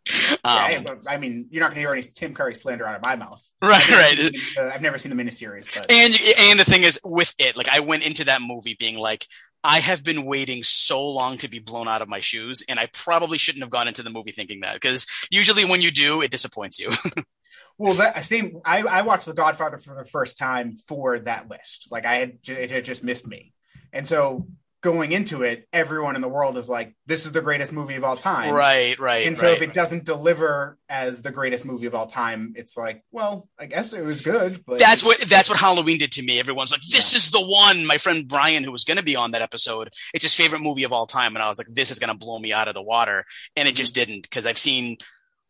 um, yeah, I mean, you're not going to hear any Tim Curry slander out of my mouth. Right, right. Seen, uh, I've never seen the miniseries, but And and the thing is, with it, like I went into that movie being like. I have been waiting so long to be blown out of my shoes, and I probably shouldn't have gone into the movie thinking that because usually when you do, it disappoints you. Well, that same. I, I watched The Godfather for the first time for that list. Like I had, it had just missed me, and so going into it, everyone in the world is like, "This is the greatest movie of all time." right, right. And so right. if it doesn't deliver as the greatest movie of all time, it's like, well, I guess it was good, but that's what that's what Halloween did to me. Everyone's like, "This is the one." My friend Brian, who was going to be on that episode, it's his favorite movie of all time, and I was like, "This is going to blow me out of the water," and it just didn't because I've seen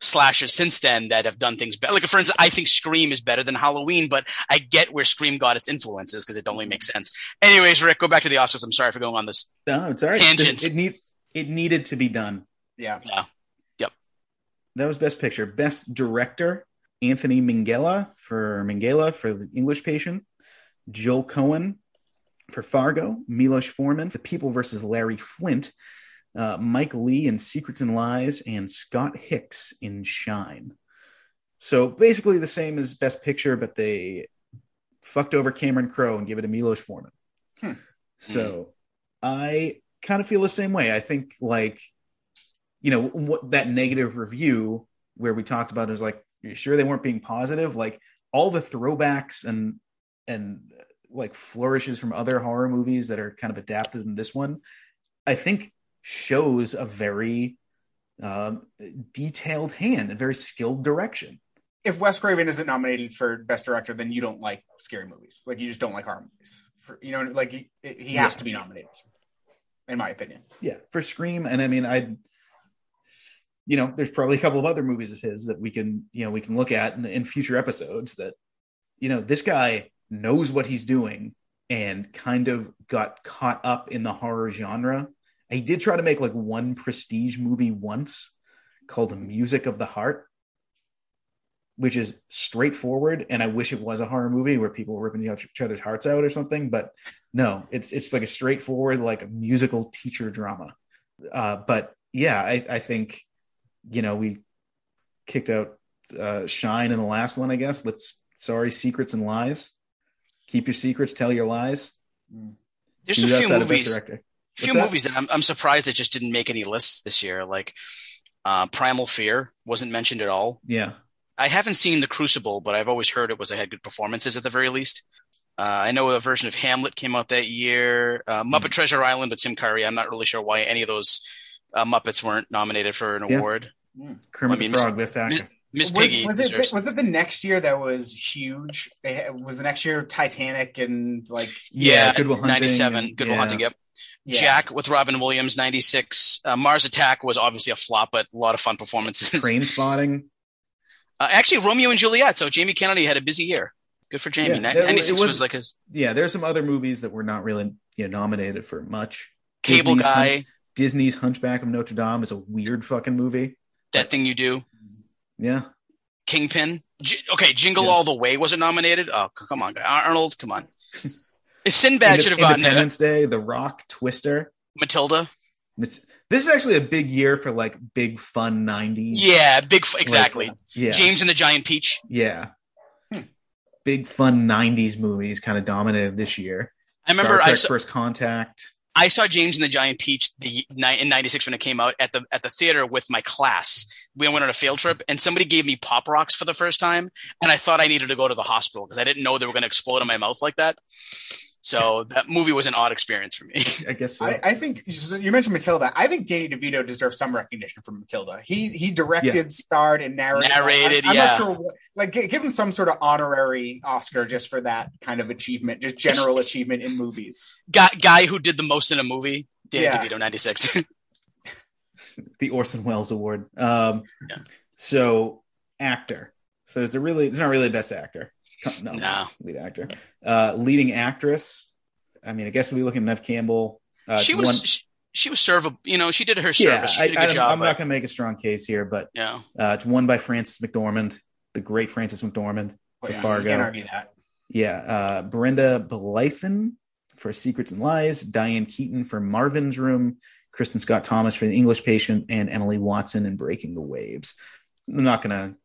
slashers since then that have done things better. Like, for instance, I think Scream is better than Halloween, but I get where Scream got its influences because it only makes sense. Anyways, Rick, go back to the Oscars. I'm sorry for going on this. No, it's all right. Tangent. It, need, it needed to be done. yeah. Yeah. Yep. That was Best Picture. Best Director, Anthony Minghella for Minghella for The English Patient, Joel Coen for Fargo, Milos Forman for People versus Larry Flynt, uh, Mike Leigh in Secrets and Lies, and Scott Hicks in Shine. So basically the same as Best Picture, but they fucked over Cameron Crowe and give it to Milos Forman. Hmm. So I kind of feel the same way. I think like you know what that negative review where we talked about is like sure they weren't being positive like all the throwbacks and and like flourishes from other horror movies that are kind of adapted in this one i think shows a very um, detailed hand and very skilled direction If Wes Craven isn't nominated for Best Director, then you don't like scary movies. Like you just don't like horror movies. For, you know, like he, he has Yeah. to be nominated, in my opinion. yeah for scream and i mean i you know there's probably a couple of other movies of his that we can you know we can look at in, in future episodes that you know this guy knows what he's doing and kind of got caught up in the horror genre he did try to make like one prestige movie once called the music of the heart which is straightforward and i wish it was a horror movie where people were ripping each other's hearts out or something but no it's it's like a straightforward like musical teacher drama. Uh but yeah i i think you know we kicked out uh shine in the last one i guess. Let's sorry secrets and lies. Keep your secrets tell your lies. There's Who's a few Best movies. director few that? movies that I'm, I'm surprised that just didn't make any lists this year. Like uh, Primal Fear wasn't mentioned at all. yeah I haven't seen The Crucible, but I've always heard it was it had good performances at the very least. Uh, I know a version of Hamlet came out that year. Uh, Muppet Treasure Island with Tim Curry. I'm not really sure why any of those uh, Muppets weren't nominated for an Yeah. award. kermit I mean, the frog best actor Miss was, Piggy was it deserves- was it the next year that was huge? Had, was the next year Titanic and like yeah, Good Will Hunting 97. and- Good Will yeah. Hunting. Yep. yeah. Jack with Robin Williams, 96. Uh, Mars Attack was obviously a flop, but a lot of fun performances. train spotting Uh, actually, Romeo and Juliet. So Jamie Kennedy had a busy year. Good for Jamie. Yeah, Ni- it- it 96 was, was- like his yeah there's some other movies that were not really you know nominated for much cable Disney's guy. Hun- disney's hunchback of notre dame is a weird fucking movie that thing you do. Yeah Kingpin. J- okay, Jingle Yeah. All the Way wasn't nominated. Oh, come on. Arnold. Come on. Sinbad should have gotten it. independence day the rock twister Matilda. This is actually a big year for like big fun 90s Yeah, big. F- exactly. yeah James and the Giant Peach. yeah Hmm. big fun 90s movies kind of dominated this year I remember Star I saw, first contact I saw James and the Giant Peach the ni- in '96 when it came out at the at the theater with my class. We went on a field trip, and somebody gave me pop rocks for the first time, and I thought I needed to go to the hospital because I didn't know they were going to explode in my mouth like that. So that movie was an odd experience for me. I guess so. I, I think you mentioned Matilda. I think Danny DeVito deserves some recognition for Matilda. He he directed, Yeah. starred, and narrated. Narrated, I, am yeah. not sure. What, like, give him some sort of honorary Oscar just for that kind of achievement, just general achievement in movies. Guy, guy who did the most in a movie, Danny Yeah. DeVito, 96. the Orson Welles Award. Um, Yeah. So actor. So is there really? It's not really best actor. No, No. lead actor. Uh, leading actress. I mean, I guess we'll be looking at Neve Campbell. Uh, she one- was she, she was servable. You know, she did her yeah. service. She I, did a good I, job. am not going to make a strong case here, but yeah. uh, it's won by Frances McDormand, the great Frances McDormand. But For yeah, Fargo. You can't argue that. Yeah, uh, Brenda Blethyn for Secrets and Lies, Diane Keaton for Marvin's Room, Kristin Scott Thomas for The English Patient, and Emily Watson in Breaking the Waves. I'm not gonna,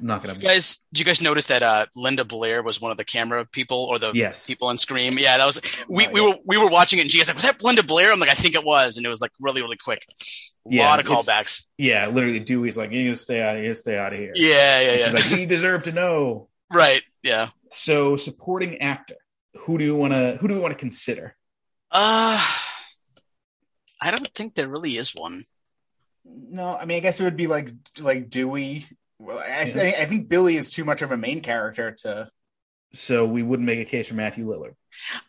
I'm not gonna. You guys, did you guys notice that uh, Linda Blair was one of the camera people or the Yes, people on Scream? Yeah, that was we, Oh, we yeah. were we were watching it and she was like, "Was that Linda Blair?" I'm like, "I think it was," and it was like really really quick. A Yeah, lot of callbacks. yeah. Literally, Dewey's like, "You gotta stay out of here, stay out of here." Yeah, yeah, She's yeah. like, "We deserve to know." right. Yeah. So, supporting actor. Who do you want to? Who do we want to consider? Uh I don't think there really is one. No, I mean, I guess it would be like like Dewey. Well, I, Yeah. think I think Billy is too much of a main character to. So we wouldn't make a case for Matthew Lillard.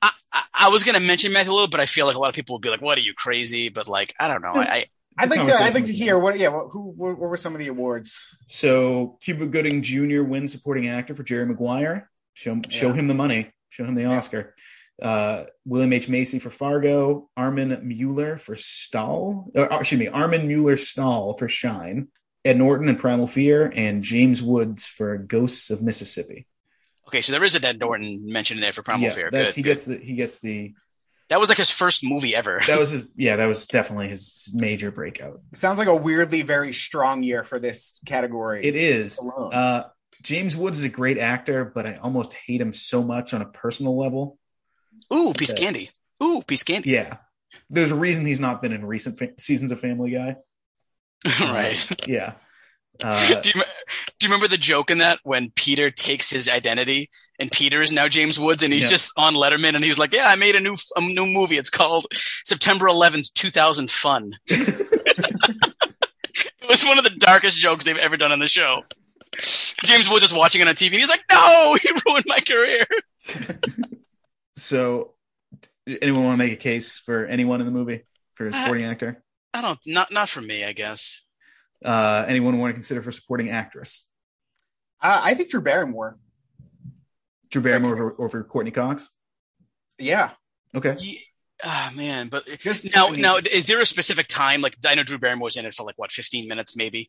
I, I, I was gonna mention Matthew Lillard, but I feel like a lot of people would be like, "What are you crazy?" But like, I don't know. Hmm. I, I I'd like to. I'd like to hear what. Yeah, what, who? What, what were some of the awards? So Cuba Gooding Jr. wins supporting actor for Jerry Maguire. Show show him the money. Show him the Yeah. Oscar. Uh, William H Macy for Fargo. Armin Mueller for Stahl. Uh, excuse me, Armin Mueller Stahl for Shine. Ed Norton in Primal Fear, and James Woods for Ghosts of Mississippi. okay, so there is a Ed Norton mentioned in there for Primal yeah, Fear. that's Good, he good. gets the he gets the that was like his first movie ever. that was his yeah that was definitely his major breakout. Sounds like a weirdly very strong year for this category. It is. alone. Uh, James Woods is a great actor, but I almost hate him so much on a personal level. Ooh, piece of candy. Ooh, piece of candy. Yeah. There's a reason he's not been in recent fa- seasons of Family Guy. right. Yeah. Uh, do, you, do you remember the joke in that when Peter takes his identity and Peter is now James Woods and he's Yeah. just on Letterman and he's like, "Yeah, I made a new a new movie. It's called September 11th, 2000 Fun." it was one of the darkest jokes they've ever done on the show. James Woods is watching it on TV and he's like, "No, he ruined my career." So, anyone want to make a case for anyone in the movie for a supporting actor? I don't not not for me, I guess. Uh, anyone want to consider for supporting actress? Uh, I think Drew Barrymore. Drew Barrymore over, over Courteney Cox? Yeah. Okay. Ye- Ah man, but Just now I mean, now is there a specific time like I know Drew Barrymore was in it for like what 15 minutes maybe.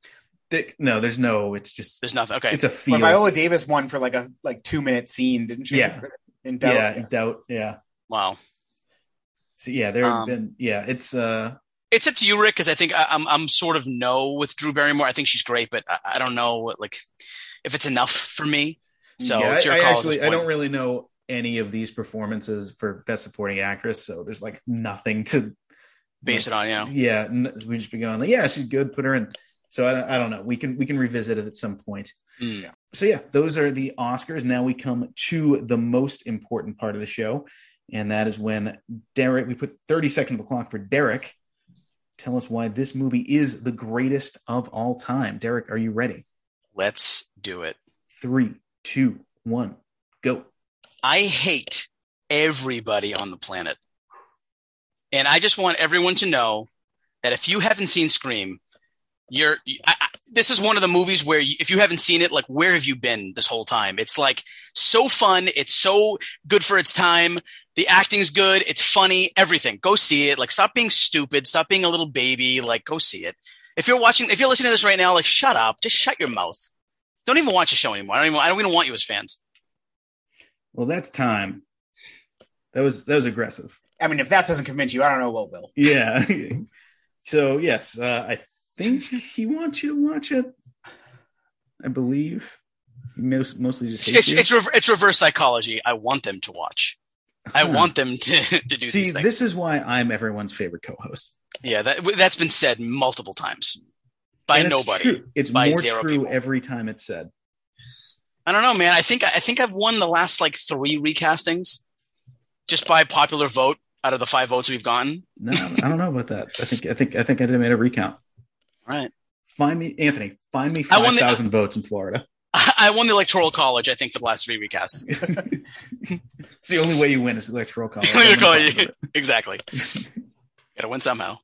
Dick, no, there's no, it's just, There's nothing. Okay. it's a But feel. Viola Davis won for like a like two minute scene, didn't she? Yeah. In doubt. yeah, in doubt. Yeah. wow. So, yeah, there have Um, been, yeah, it's, uh, It's up to you, Rick, because I think I, I'm I'm sort of no with Drew Barrymore. I think she's great, but I, I don't know what, like if it's enough for me. So yeah, it's your I, I call. at actually, I don't really know any of these performances for best supporting actress. So there's like nothing to base it on. Yeah. yeah we just be going like yeah she's good put her in so I, I don't know. We can we can revisit it at some point. Mm. so yeah those are the oscars. Now we come to the most important part of the show and that is when derek we put 30 seconds of the clock for derek. Tell us why this movie is the greatest of all time. Derek are you ready? Let's do it. three two one go. I hate everybody on the planet. And I just want everyone to know that if you haven't seen Scream, you're I, I, this is one of the movies where you, if you haven't seen it like where have you been this whole time? It's like so fun. It's so good for its time. The acting's good. It's funny. Everything. Go see it. Like stop being stupid. Stop being a little baby. Like go see it. If you're watching if you're listening to this right now like shut up. Just shut your mouth. Don't even watch the show anymore. I don't even i don't even want you as fans. Well that's time. That was that was aggressive. I mean, if that doesn't convince you, I don't know what will. Yeah. so yes, uh, I think he wants you to watch it. I believe he most, mostly just it's it's, it's reverse psychology. I want them to watch. I Huh. want them to to do See, this is why I'm everyone's favorite co-host. yeah, that that's been said multiple times by And it's nobody. true. It's By more zero true people. every time it's said. I don't know, man. I think I think I've won the last like three recastings. just by popular vote out of the five votes we've gotten. No, I don't know about that. I think I think I think I did made a recount. All right. Find me, Anthony. Find me five the- thousand votes in Florida. I won the electoral college, I think, for the last three recasts. it's the only way you win is electoral college. Electoral college. exactly. Gotta win somehow.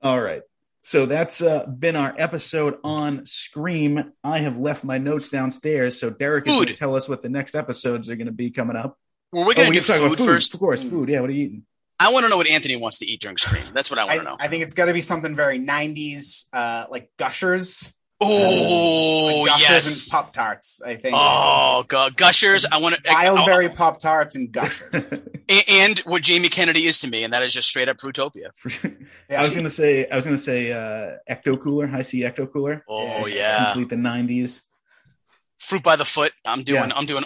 All right. So that's uh, been our episode on Scream. I have left my notes downstairs, so Derek is going to tell us what the next episodes are going to be coming up. Well, we're Oh, we do can talk about food first. Of course, food. Yeah, what are you eating? I want to know what Anthony wants to eat during Scream. That's what I want I, to know. I think it's got to be something very 90s, uh, like Gushers. oh like Gushers yes. and Pop Tarts, I think. Oh god, Gushers! I want to Wildberry Pop Tarts and Gushers. and what Jamie Kennedy is to me, and that is just straight up Fruitopia. Yeah. I was going to say, I was going to say, uh, Ecto Cooler, Hi-C Ecto Cooler. Oh yeah, Complete the '90s. fruit by the foot. I'm doing. Yeah. I'm doing.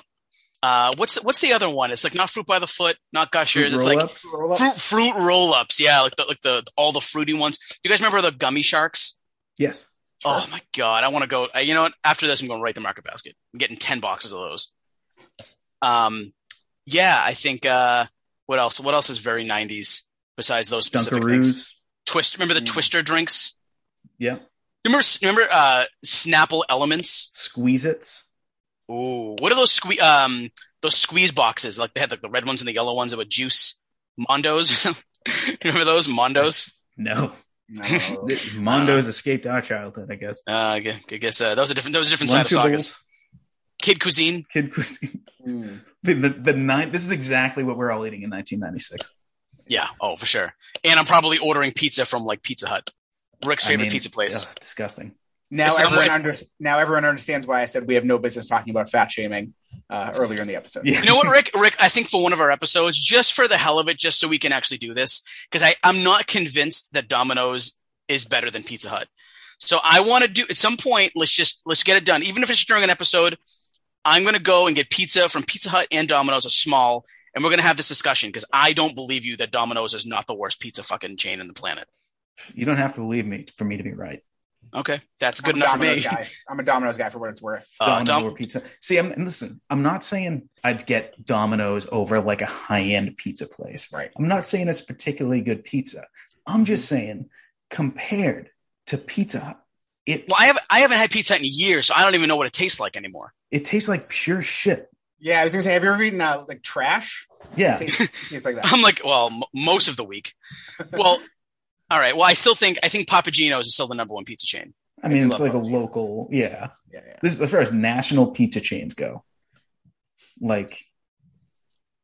Uh, what's what's the other one? It's like not fruit by the foot, not Gushers. Fruit it's like. Roll-ups. fruit fruit roll ups. Yeah, like the like the all the fruity ones. You guys remember the gummy sharks? Yes. Oh my god, I want to go. uh, You know what? After this, I'm going right to Market Basket. I'm getting ten boxes of those. Um, yeah, I think. Uh, what else? What else is very '90s besides those specific things? Twist. Remember the Mm. Twister drinks? Yeah. Remember? Remember? Uh, Snapple Elements. Squeeze Its. Ooh, what are those squeeze? Um, those squeeze boxes? Like they had like the red ones and the yellow ones that would juice Mondos. remember those Mondos? No. No. Mondo's escaped our childhood, I guess. Uh, I guess uh, that was a different. That was a different side of sagas. Kid cuisine. kid cuisine. Mm. The, the, the nine, this is exactly what we're all eating in 1996. Yeah. Oh, for sure. And I'm probably ordering pizza from like Pizza Hut, Rick's I favorite mean, pizza place. ugh, disgusting. Now It's everyone right. under, now everyone understands why I said we have no business talking about fat shaming uh, earlier in the episode. Yeah. You know what, Rick? Rick, I think for one of our episodes, just for the hell of it, just so we can actually do this, because I I'm not convinced that Domino's is better than Pizza Hut. So I want to do at some point. Let's just let's get it done, even if it's during an episode. I'm going to go and get pizza from Pizza Hut and Domino's, a small, and we're going to have this discussion because I don't believe you that Domino's is not the worst pizza fucking chain in the planet. You don't have to believe me for me to be right. Okay, that's good I'm enough for me. Guy. I'm a Domino's guy for what it's worth. Uh, Domino's Dom- over pizza. See, I'm and listen. I'm not saying I'd get Domino's over like a high end pizza place. Right. I'm not saying it's particularly good pizza. I'm just saying compared to Pizza Hut, it well, I haven't I haven't had pizza Hut in years, so I don't even know what it tastes like anymore. it tastes like pure shit. Yeah, I was gonna say, have you ever eaten uh, like trash? Yeah. It tastes, tastes like that. I'm like, well, m- most of the week. Well, all right. Well, I still think I think Papa Gino's is still the number one pizza chain. I mean, it's like a local. Yeah. Yeah, yeah. This is the first national pizza chains go. Like,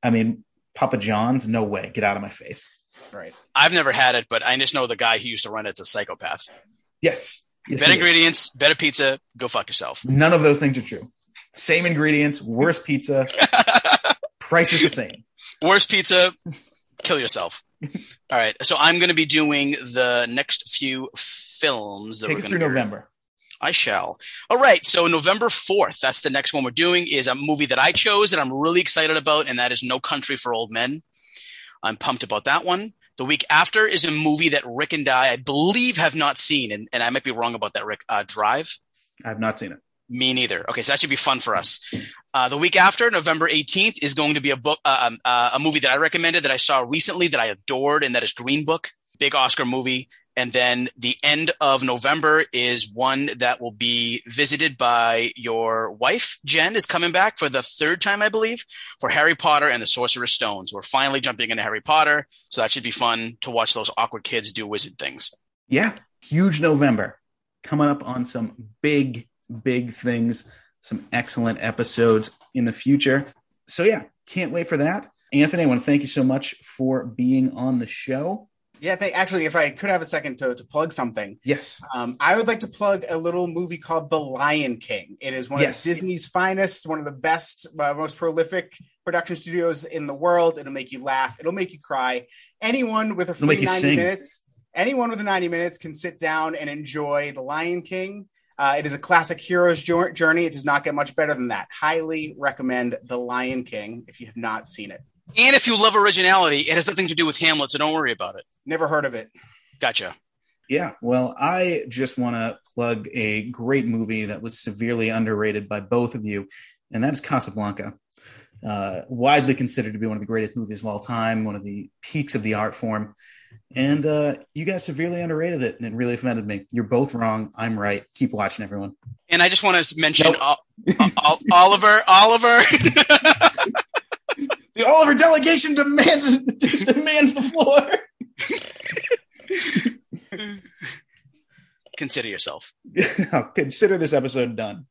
I mean, Papa John's, no way. Get out of my face. Right. I've never had it, but I just know the guy who used to run it's a psychopath. Yes. yes better ingredients, better pizza. Go fuck yourself. None of those things are true. Same ingredients, worse pizza, price is the same. Worse pizza. Kill yourself. All right. So I'm going to be doing the next few films that Take we're us through to November. I shall. All right. So November 4th, that's the next one we're doing, is a movie that I chose that I'm really excited about, and that is No Country for Old Men. I'm pumped about that one. The week after is a movie that Rick and I, I believe, have not seen, and, and I might be wrong about that, Rick. Uh, Drive. I've not seen it. Me neither. Okay, so that should be fun for us. Uh, the week after, November 18th, is going to be a book, uh, um, uh, a movie that I recommended that I saw recently that I adored, and that is Green Book, big Oscar movie. And then the end of November is one that will be visited by your wife, Jen, is coming back for the third time, I believe, for Harry Potter and the Sorcerer's Stones. We're finally jumping into Harry Potter, so that should be fun to watch those awkward kids do wizard things. Yeah. Huge November. Coming up on some big, big things, some excellent episodes in the future. So, yeah, can't wait for that. Anthony, I want to thank you so much for being on the show. Yeah, th- actually, if I could have a second to, to plug something, Yes. um, I would like to plug a little movie called The Lion King. It is one Yes. of Disney's finest, one of the best, uh, most prolific production studios in the world. It'll make you laugh. It'll make you cry. Anyone with a free 90 sing. minutes, anyone with a 90 minutes can sit down and enjoy The Lion King. Uh, it is a classic hero's journey. It does not get much better than that. Highly recommend The Lion King if you have not seen it. And if you love originality, it has nothing to do with Hamlet, so don't worry about it. Never heard of it. Gotcha. Yeah, well, I just want to plug a great movie that was severely underrated by both of you, and that is Casablanca. uh, widely considered to be one of the greatest movies of all time, one of the peaks of the art form. And uh, you guys severely underrated it, and it really offended me. You're both wrong. I'm right. Keep watching, everyone. And I just want to mention Nope. Ol- Ol- Oliver. Oliver. The Oliver delegation demands demands the floor. Consider yourself. Consider this episode done.